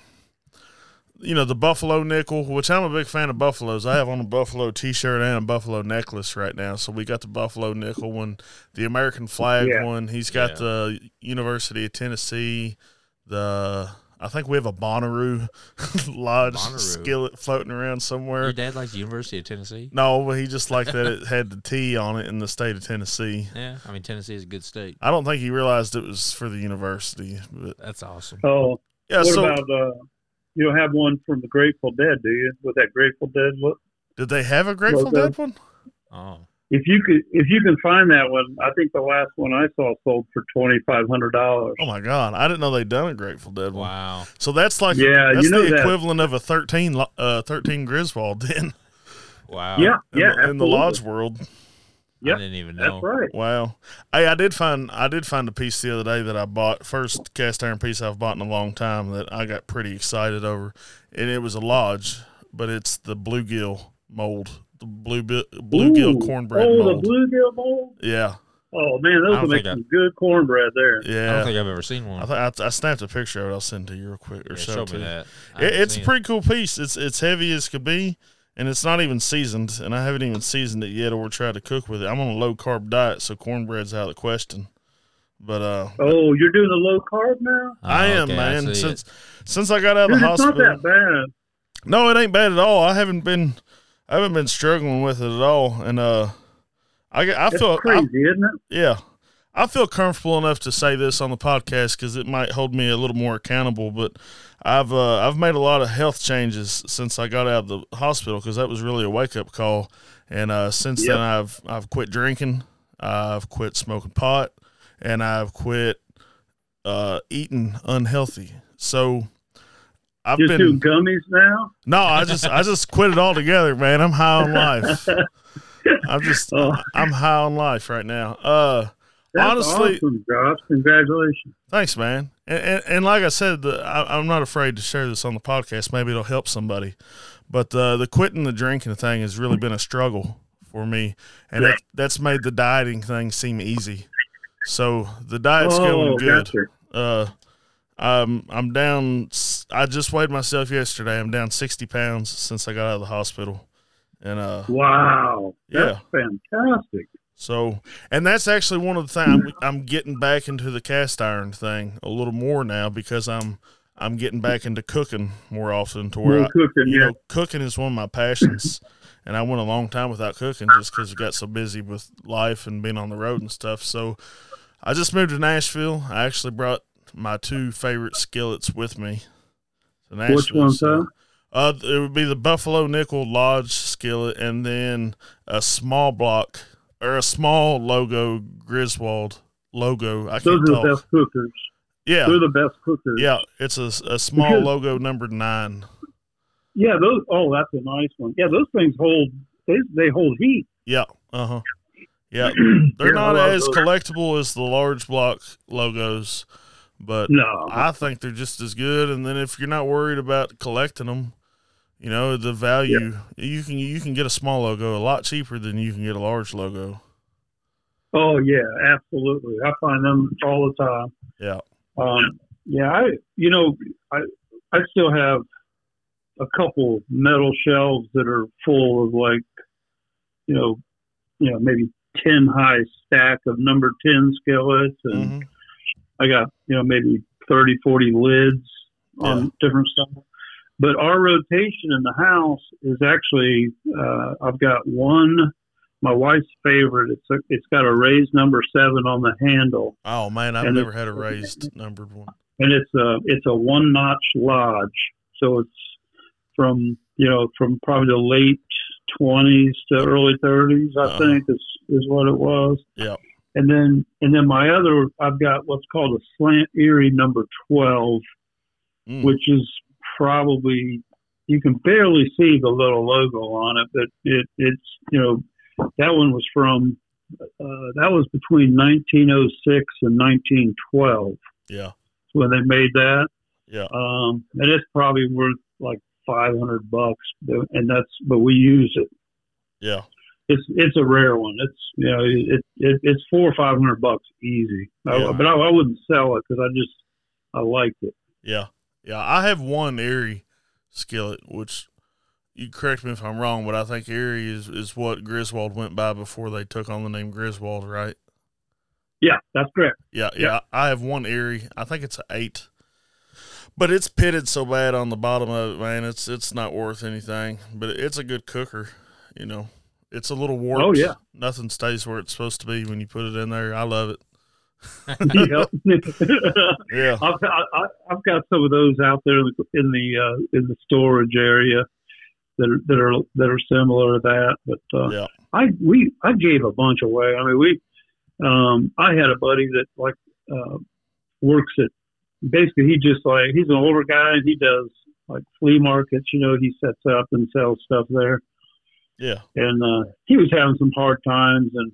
you know, the buffalo nickel, which I'm a big fan of buffaloes. I have on a buffalo t-shirt and a buffalo necklace right now. So we got the buffalo nickel one, the American flag Yeah. one. He's got Yeah. the University of Tennessee, the I think we have a Bonnaroo lodge Bonnaroo. skillet floating around somewhere. Your dad likes the University of Tennessee. No, but he just liked that it had the T on it in the state of Tennessee. Yeah, I mean Tennessee is a good state. I don't think he realized it was for the university, but That's awesome. Oh, yeah. what so about uh, you don't have one from the Grateful Dead, do you? With that Grateful Dead look. did they have a Grateful Logo. Dead one? Oh, If you could, if you can find that one, I think the last one I saw sold for twenty five hundred dollars. Oh my god, I didn't know they'd done a Grateful Dead one. wow. So that's like Yeah, that's you know the that. equivalent of a 13 uh 13 Griswold then Wow. Yeah, in, yeah, the, in the absolutely. lodge world. Yep, I didn't even know. That's right. Wow. Hey, I did find I did find a piece the other day that I bought first cast iron piece I've bought in a long time that I got pretty excited over, and it was a lodge, but it's the bluegill mold, the blue bluegill Ooh. cornbread Oh, mold. the bluegill mold. yeah, Oh man, those I will make think I- some good cornbread there. Yeah, I don't think I've ever seen one. I, th- I, I snapped a picture of it. I'll send it to you real quick or Yeah, show, show it to me that. It, it's a seen pretty cool piece. It's it's heavy as could be, and it's not even seasoned. And I haven't even seasoned it yet, or tried to cook with it. I'm on a low carb diet, so cornbread's out of the question. But uh, Oh, you're doing the low carb now? Oh, I am okay, man. see it. since since I got out of Dude, the it's not hospital, that bad. no, it ain't bad at all. I haven't been I haven't been struggling with it at all, and uh, I get- I That's feel I, crazy, isn't it? yeah. I feel comfortable enough to say this on the podcast because it might hold me a little more accountable. But I've uh, I've made a lot of health changes since I got out of the hospital because that was really a wake up call. And uh, since Yep. then, I've I've quit drinking, I've quit smoking pot, and I've quit uh, eating unhealthy. So I've Just been doing gummies now. no, I just I just quit it altogether, man. I'm high on life. I'm just Oh. I'm high on life right now. Uh That's Honestly- awesome, Josh. Congratulations. Thanks, man. And, and, and like I said, the, I, I'm not afraid to share this on the podcast. Maybe it'll help somebody. But uh, the quitting the drinking thing has really been a struggle for me, and that, that's made the dieting thing seem easy. So the diet's going oh, good. gotcha. Uh, I'm I'm down. I just weighed myself yesterday. I'm down 60 pounds since I got out of the hospital, and uh, Wow. That's fantastic. So, and that's actually one of the things I'm, I'm getting back into the cast iron thing a little more now because I'm I'm getting back into cooking more often to where I, cooking, you yeah. know, cooking is one of my passions. and I went a long time without cooking just because I got so busy with life and being on the road and stuff. So I just moved to Nashville. I actually brought my two favorite skillets with me. to Nashville, Which one's so- that? Uh, it would be the Buffalo Nickel Lodge skillet, and then a small block or a small logo Griswold logo. I Those are the best cookers. Yeah, They're the best cookers. yeah. It's a, a small Because- logo number nine. Yeah, those. Oh, that's a nice one. Yeah, those things hold. They they hold heat. Yeah. Uh huh. Yeah, Yeah, they're I not as those. collectible as the large block logos, but No, I think they're just as good. And then if you're not worried about collecting them, you know the value you can you can get a small logo a lot cheaper than you can get a large logo. Oh yeah, absolutely. I find them all the time. Yeah. Um, yeah, I you know I I still have a couple metal shelves that are full of like you know you know maybe ten high stack of number ten skillets and hmm I got you know maybe 30, 40 lids on Yeah. different stuff. But our rotation in the house is actually uh, I've got one. My wife's favorite. It's a, it's got a raised number seven on the handle, Oh man, I've And never had a raised numbered one. and it's a it's a one notch lodge. So it's from you know from probably the late twenties to early thirties. I Uh-huh. think is is what it was. Yeah. And then and then my other I've got what's called a slant Erie number twelve, Mm. which is probably you can barely see the little logo on it, but it it's you know that one was from uh, that was between 1906 and 1912 Yeah. when they made that. Yeah. Um, and it's probably worth like 500 bucks, and that's but we use it. Yeah. It's it's a rare one. It's you know it, it it's four or five hundred bucks easy. I, Yeah. but I, I wouldn't sell it because I just I liked it. Yeah. Yeah. I have one Erie skillet, which you correct me if I'm wrong, but I think Erie is, is what Griswold went by before they took on the name Griswold, right? Yeah, that's correct. Yeah, yeah. I have one Erie. I think it's an eight, but it's pitted so bad on the bottom of it, man. It's it's not worth anything. But it's a good cooker. You know, it's a little warped. Oh, yeah. nothing stays where it's supposed to be when you put it in there. I love it. Yep. Yeah, I've got, I, I've got some of those out there in the in the, uh, in the storage area that are that are that are similar to that. But uh, yeah, I we I gave a bunch away. I mean, we um, I had a buddy that like uh, works at basically he just like he's an older guy and he does like flea markets. You know, he sets up and sells stuff there. yeah. and uh, he was having some hard times and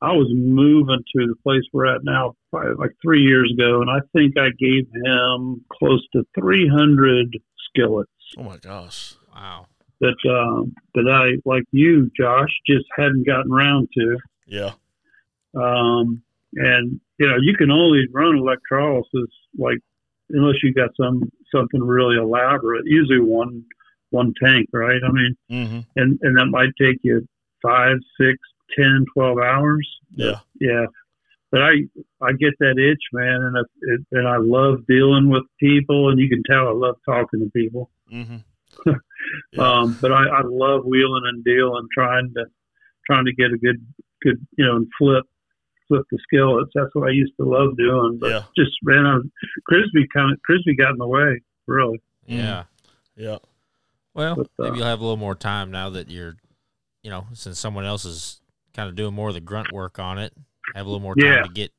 I was moving to the place we're at now probably like three years ago and I think I gave him close to 300 skillets Oh my gosh. Wow. that um, that I like you Josh just hadn't gotten around to Yeah, um, and you know you can only run electrolysis like unless you got some something really elaborate usually one one tank right I mean mm-hmm. and and that might take you five, six, ten, twelve hours. yeah, Yeah, but I I get that itch, man, and I, it, and I love dealing with people, and you can tell I love talking to people. mm-hmm. Yeah. Um, but I, I love wheeling and dealing, trying to trying to get a good good you know and flip flip the skillets. That's what I used to love doing. But Yeah. just ran I, Crisbee kind of Crisbee got in the way, really. Yeah. yeah, Well, But, uh, maybe you'll have a little more time now that you're, you know, since someone else is kind of doing more of the grunt work on it. Have a little more time Yeah. to get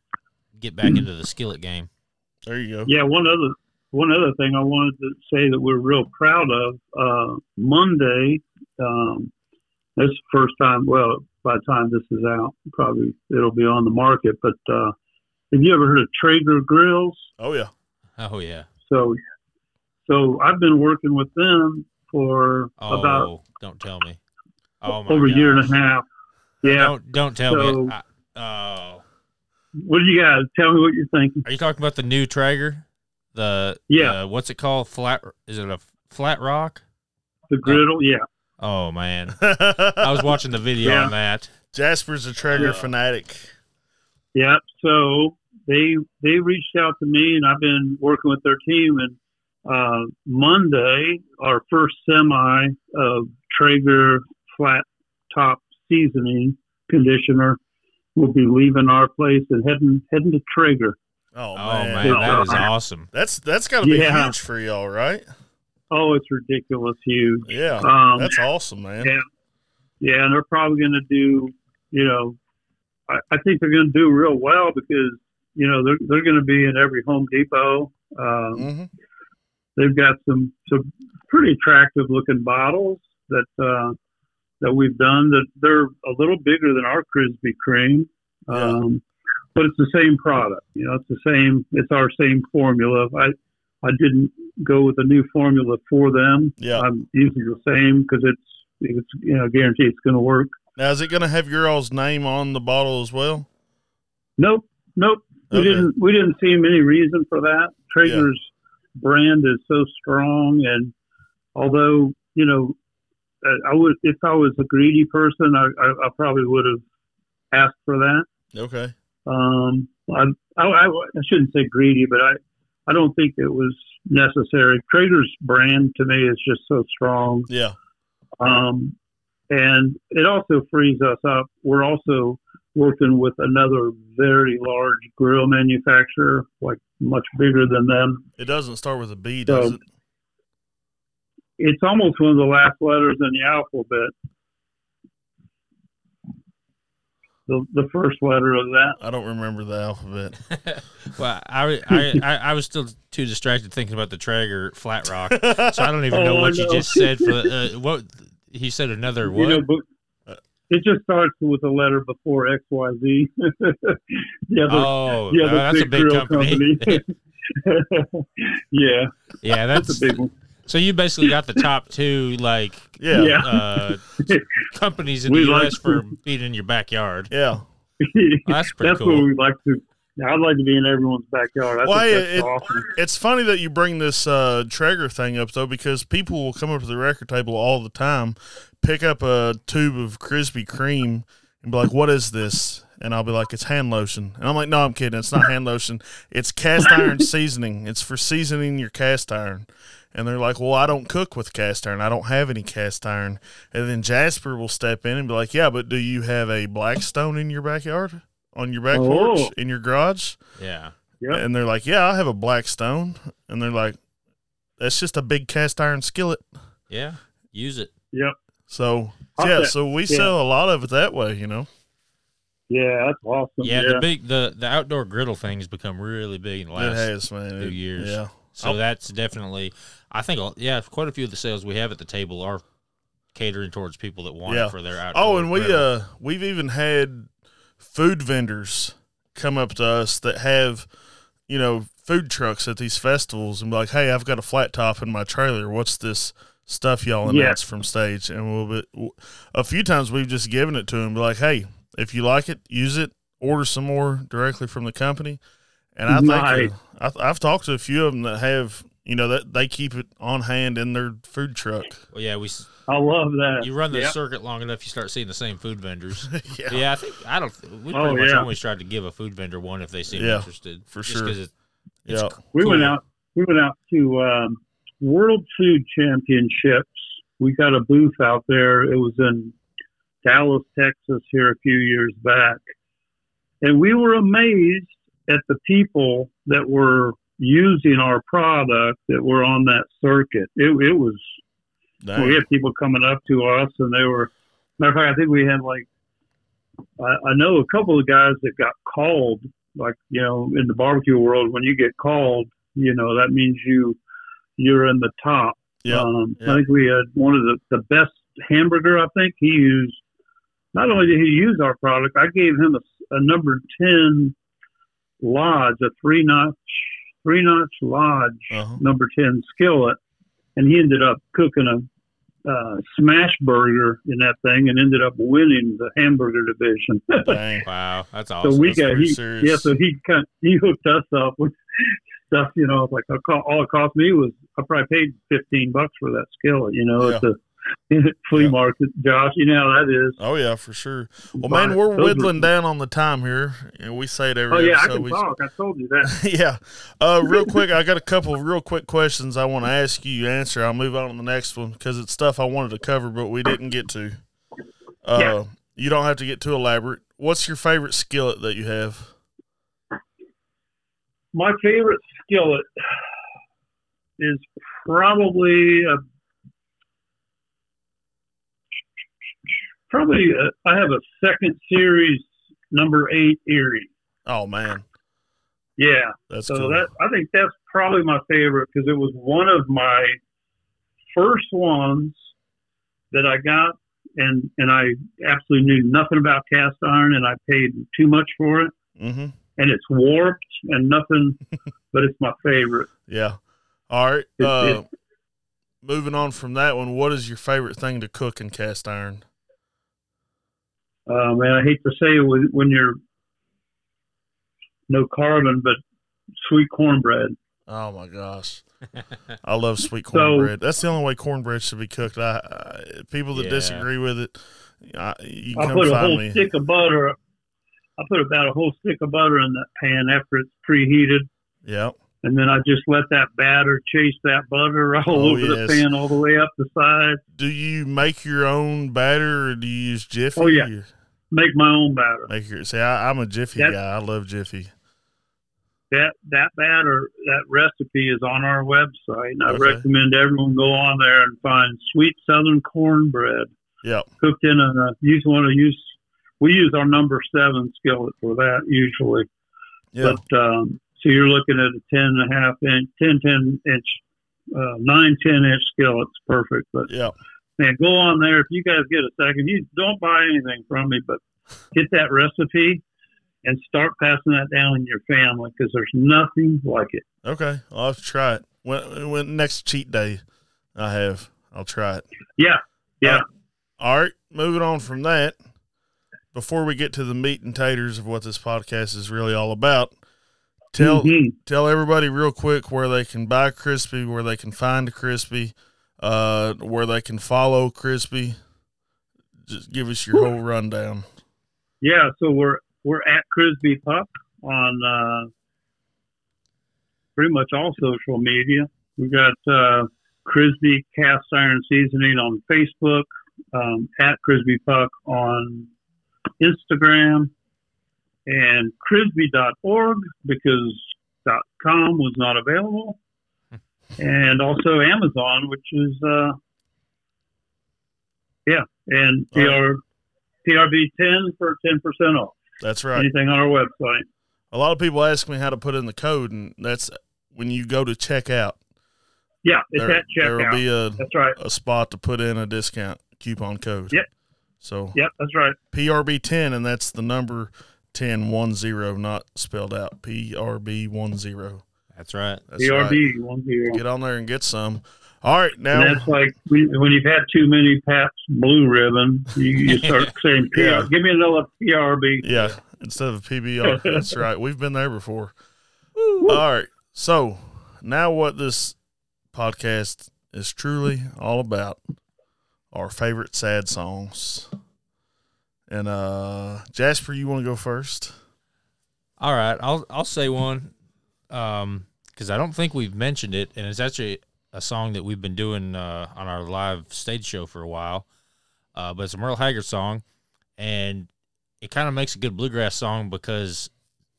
get back into the skillet game. there you go. Yeah, one other one other thing I wanted to say that we're real proud of. Uh, Monday, um, this is the first time. Well, by the time this is out, probably it'll be on the market. But uh, have you ever heard of Traeger grills? Oh yeah, Oh yeah. So, so I've been working with them for Oh, about don't tell me. Oh my over a year and a half. Yeah. Don't don't tell So- me. I, oh, What do you guys Tell me what you're thinking. are you talking about the new Traeger? The Yeah. uh, what's it called? Flat? Is it a flat rock? The griddle. Yeah. Oh man, I was watching the video Yeah. on that. Jasper's a Traeger Yeah. fanatic. Yeah. So they they reached out to me, and I've been working with their team, and uh, Monday, our first semi of Traeger flat top seasoning conditioner will be leaving our place and heading heading to Traeger. Oh, Oh man, man, that is awesome. that's that's got to be Yeah. huge for y'all, right? Oh, it's ridiculous huge. Yeah, Um, that's awesome, man. yeah. Yeah, and they're probably going to do, you know, I, I think they're going to do real well because, you know, they're, they're going to be in every Home Depot. Um, hmm they've got some, some pretty attractive looking bottles that, uh, that we've done that they're a little bigger than our Crisbee Cream. Yeah. Um, but it's the same product, you know, it's the same, it's our same formula. I, I didn't go with a new formula for them. Yeah. I'm using the same because it's, it's, you know, guarantee it's going to work. Now, is it going to have your all's name on the bottle as well? Nope, nope. We didn't. We didn't see any reason for that. Traeger's brand is so strong, and although you know, I would if I was a greedy person, I, I, I probably would have asked for that. Okay. Um, I, I, I I shouldn't say greedy, but I I don't think it was necessary. Traeger's brand to me is just so strong. Yeah. Um, and it also frees us up. We're also working with another very large grill manufacturer, like much bigger than them. It doesn't start with a B, does So- it? It's almost one of the last letters in the alphabet. The, the first letter of that. I don't remember the alphabet. well, I, I, I, I was still too distracted thinking about the Traeger Flat Rock, so I don't even know Oh, I what you just said. For the, uh, what he said, another what? You know, but it just starts with a letter before X Y Z. the other, oh, the other that's a big big grill company. yeah, yeah, that's that's a big one. So you basically got the top two like Yeah. Yeah. uh, companies in We the like U.S. for being in your backyard. Yeah. That's pretty That's cool. what we like to. I'd like to be in everyone's backyard. I Well, think hey, that's it- awesome. It's funny that you bring this uh, Traeger thing up though, because people will come up to the record table all the time, pick up a tube of Crisbee Cream, and be like, "What is this?" And I'll be like, "It's hand lotion." And I'm like, "No, I'm kidding. It's not hand lotion. It's cast iron seasoning. It's for seasoning your cast iron." And they're like, "Well, I don't cook with cast iron. I don't have any cast iron." And then Jasper will step in and be like, "Yeah, but do you have a Blackstone in your backyard, on your back Oh. porch, in your garage?" Yeah. Yep. And they're like, "Yeah, I have a Blackstone." And they're like, "That's just a big cast iron skillet." Yeah. Use it. Yep. So I'll yeah, bet- so we yeah. sell a lot of it that way, you know. Yeah, that's awesome. Yeah, Yeah. the big the the outdoor griddle thing has become really big in the it last has, man. few years. Yeah. So Oh. that's definitely, I think, yeah, quite a few of the sales we have at the table are catering towards people that want Yeah. it for their outdoor. Oh, and we griddle. uh we've even had food vendors come up to us that have, you know, food trucks at these festivals and be like, "Hey, I've got a flat top in my trailer. What's this stuff y'all Yeah. announce from stage?" And we'll be, a few times we've just given it to them, be like, "Hey, if you like it, use it. Order some more directly from the company." And I think Nice. uh, I, I've talked to a few of them that have, you know, that they keep it on hand in their food truck. well, yeah, we I love that. you run the Yep. circuit long enough, you start seeing the same food vendors. yeah. yeah, I think I don't. We pretty Oh, much yeah. always tried to give a food vendor one if they seem Yeah, interested, for just sure. 'cause it, it's Yeah. We went out. We went out to um, World Food Championships. We got a booth out there. It was in Dallas, Texas, here a few years back, and we were amazed at the people that were using our product that were on that circuit. It, it was Dang. we had people coming up to us, and they were. Matter of fact, I think we had like, I, I know a couple of guys that got called. Like you know, in the barbecue world, when you get called, you know that means you you're in the top. Yeah. Um. I think we had one of the the best hamburger. I think he used. Not only did he use our product, I gave him a, a number ten lodge, a three notch three notch lodge Uh-huh. number 10 skillet, and he ended up cooking a uh, smash burger in that thing and ended up winning the hamburger division. Dang. wow, that's awesome. so we That's got he, serious. yeah, so he kind he hooked us up with stuff. You know, like a all it cost me was I probably paid fifteen bucks for that skillet. You know, Yeah. it's a flea Yeah. market, Josh. You know how that is. Oh yeah, for sure. Well, man, we're whittling down on the time here, and we say it every Oh yeah, I can we, talk. I told you that. yeah. Uh, real quick, I got a couple of real quick questions I want to ask you. You answer. I'll move on to the next one because it's stuff I wanted to cover, but we didn't get to. Uh, Yeah. You don't have to get too elaborate. What's your favorite skillet that you have? My favorite skillet is probably a probably a, I have a second series number eight Erie. Oh man, Yeah, that's so cool. that I think that's probably my favorite because it was one of my first ones that I got, and and I absolutely knew nothing about cast iron, and I paid too much for it, mm-hmm. and it's warped and nothing, but it's my favorite. Yeah. All right. It- Uh, moving on from that one, what is your favorite thing to cook in cast iron? Uh, man, I hate to say it when, when you're no carbon, but sweet cornbread. Oh my gosh, I love sweet So- cornbread. That's the only way cornbread should be cooked. I, I people that Yeah. disagree with it, I, you can I come put a whole me. stick of butter. I put about a whole stick of butter in that pan after it's preheated, Yep. and then I just let that batter chase that butter all Oh, over yes. the pan, all the way up the side. Do you make your own batter or do you use Jiffy? Oh, yeah. Or Make my own batter. Make your see. I, I'm a Jiffy That- guy. I love Jiffy. That that batter, that recipe is on our website, and I recommend everyone go on there and find sweet Southern cornbread. Yeah, cooked in a use want to use we use our number seven skillet for that usually Yeah. but um, so you're looking at a 10 and a half inch 10 10 inch uh, 9 10 inch skillet's perfect but Yep. Man go on there if you guys get a second you don't buy anything from me but get that recipe and start passing that down in your family because there's nothing like it Okay. I'll try it. When, when next cheat day I have, I'll try it. yeah yeah Uh, All right, moving on from that. Before we get to the meat and taters of what this podcast is really all about, tell Mhm. tell everybody real quick where they can buy Crisbee, where they can find Crisbee, uh, where they can follow Crisbee. Just give us your whole rundown. Yeah, so we're we're at Crisbee Puck on uh, pretty much all social media. We've got uh, Crisbee Cast Iron Seasoning on Facebook, um, at Crisbee Puck on Instagram, and Crisbee.org because .com was not available, and also Amazon, which is uh, yeah, and PR PRB ten for ten percent off That's right. anything on our website. A lot of people ask me how to put in the code, and that's when you go to checkout. Yeah, it's There, at there will be a, That's right. a spot to put in a discount coupon code. Yep. So Yep, that's right. PRB10, and that's the number 1010, not spelled out. PRB10. That's right. That's right. PRB one zero. Get on there and get some. All right, And now that's like when when you've had too many Pabst Blue Ribbon, you, you start saying, PR, Yeah. "Give me another PRB." yeah, instead of PBR. that's right. We've been there before. All right. So now what this podcast is truly all about our favorite sad songs. And uh Jasper, you want to go first? All right, I'll I'll say one, um, because I don't think we've mentioned it, and it's actually a song that we've been doing uh, on our live stage show for a while. Uh, but it's a Merle Haggard song, and it kind of makes a good bluegrass song because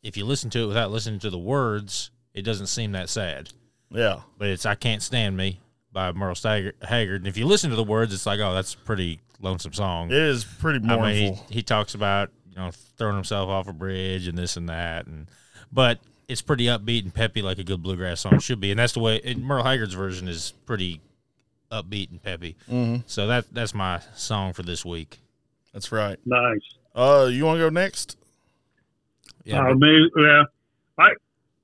if you listen to it without listening to the words, it doesn't seem that sad. Yeah. But it's "I Can't Stand Me" by Merle Stagger- Haggard, and if you listen to the words, it's like, oh, that's a pretty lonesome song. It is pretty I mean, he, he talks about you know throwing himself off a bridge and this and that, and but it's pretty upbeat and peppy like a good bluegrass song should be, and that's the way. And Merle Haggard's version is pretty upbeat and peppy. hmm So that that's my song for this week. That's right. Nice. Uh, you want to go next? Yeah, Uh, but- maybe, yeah, I.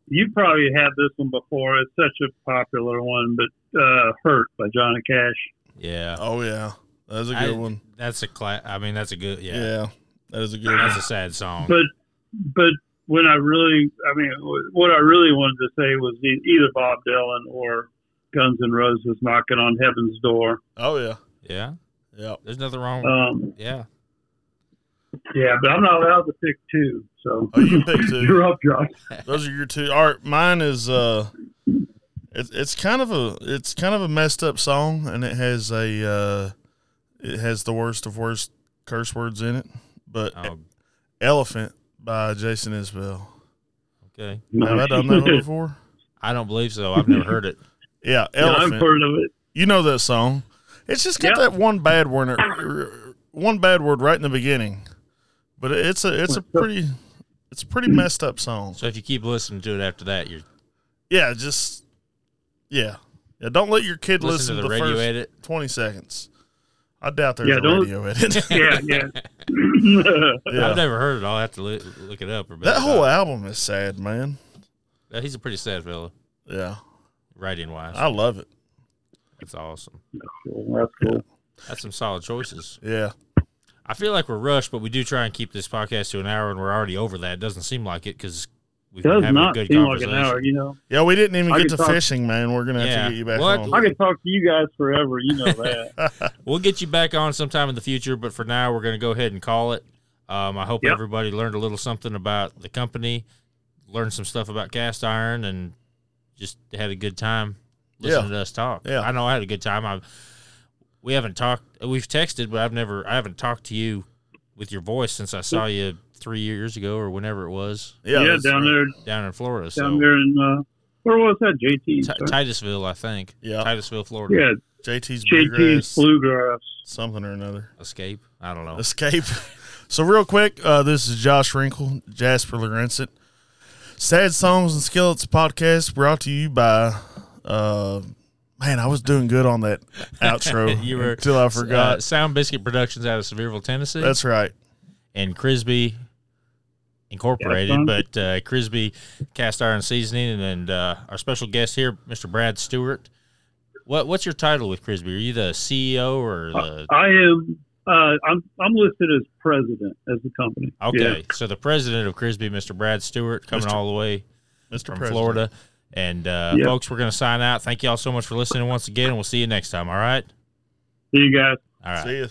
You probably had this one before. It's such a popular one, but uh, "Hurt" by Johnny Cash. yeah, Oh yeah, that's a good one. that's a cla- I mean, that's a good. Yeah. Yeah, that is a good one. that's a sad song. But but when I really, I mean, what I really wanted to say was e- either Bob Dylan or Guns N' Roses knocking on heaven's door. Oh yeah, Yeah, yeah. there's nothing wrong. Um, yeah, yeah, but I'm not allowed to pick two. So Oh, you pick two. you're up, Josh. Those are your two. All right, mine is uh, it's it's kind of a it's kind of a messed up song, and it has a uh, it has the worst of worst curse words in it. But oh, Elephant by Jason Isbell. okay. Have I done that one before? I don't believe so. I've never heard it. Yeah, Yeah, I've heard of it. you know that song. It's just got Yep. that one bad word, one bad word right in the beginning. But it's a it's a pretty it's a pretty messed up song. So if you keep listening to it after that, you're Yeah, just yeah, yeah. Don't let your kid listening listen to to the the radio first edit. twenty seconds. I doubt there's Yeah, a radio edit. Yeah, yeah. yeah. I've never heard it. I'll have to look, look it up. Or That whole album is sad, man. Uh, He's a pretty sad fellow, Yeah, writing wise. I love it. That's awesome. That's cool. That's some solid choices. Yeah, I feel like we're rushed, but we do try and keep this podcast to an hour, and we're already over that. It doesn't seem like it because we've been Does not good seem like an hour, you know. yeah. We didn't even I get to talk- fishing, man. We're gonna have Yeah. to get you back What? on. I could talk to you guys forever. You know that. We'll get you back on sometime in the future, but for now, we're going to go ahead and call it. Um, I hope Yep. everybody learned a little something about the company, learned some stuff about cast iron, and just had a good time listening to us talk. Yeah. I know I had a good time. I we haven't talked. We've texted, but I've never. I haven't talked to you with your voice since I saw you three years ago or whenever it was yeah, yeah, that's down there, down in Florida. down so there in uh, where was that? JT. Ti- Titusville, I think. Yeah. Titusville, Florida. yeah, JT's JT's bluegrass, bluegrass. something or another. Escape. I don't know. Escape. So real quick, uh, this is Josh Wrinkle, Jasper Lorenzen. Sad Songs and Skillets podcast brought to you by uh man, I was doing good on that outro You were- until I Uh, forgot. Sound Biscuit Productions out of Sevierville, Tennessee. That's right. and Crisbee Incorporated, Yeah, but uh, Crisbee Cast Iron Seasoning, and, and uh, our special guest here, Mr. Brad Stuart. What what's your title with Crisbee? Are you the CEO or the? I am. Uh, I'm I'm listed as president as the company. Okay, Yeah. so the president of Crisbee, Mr. Brad Stuart, coming Mr. all the way Mr. from President. Florida. And uh, Yeah. folks, we're going to sign out. Thank you all so much for listening once again, and we'll see you next time. All right. See you guys. All right. See you.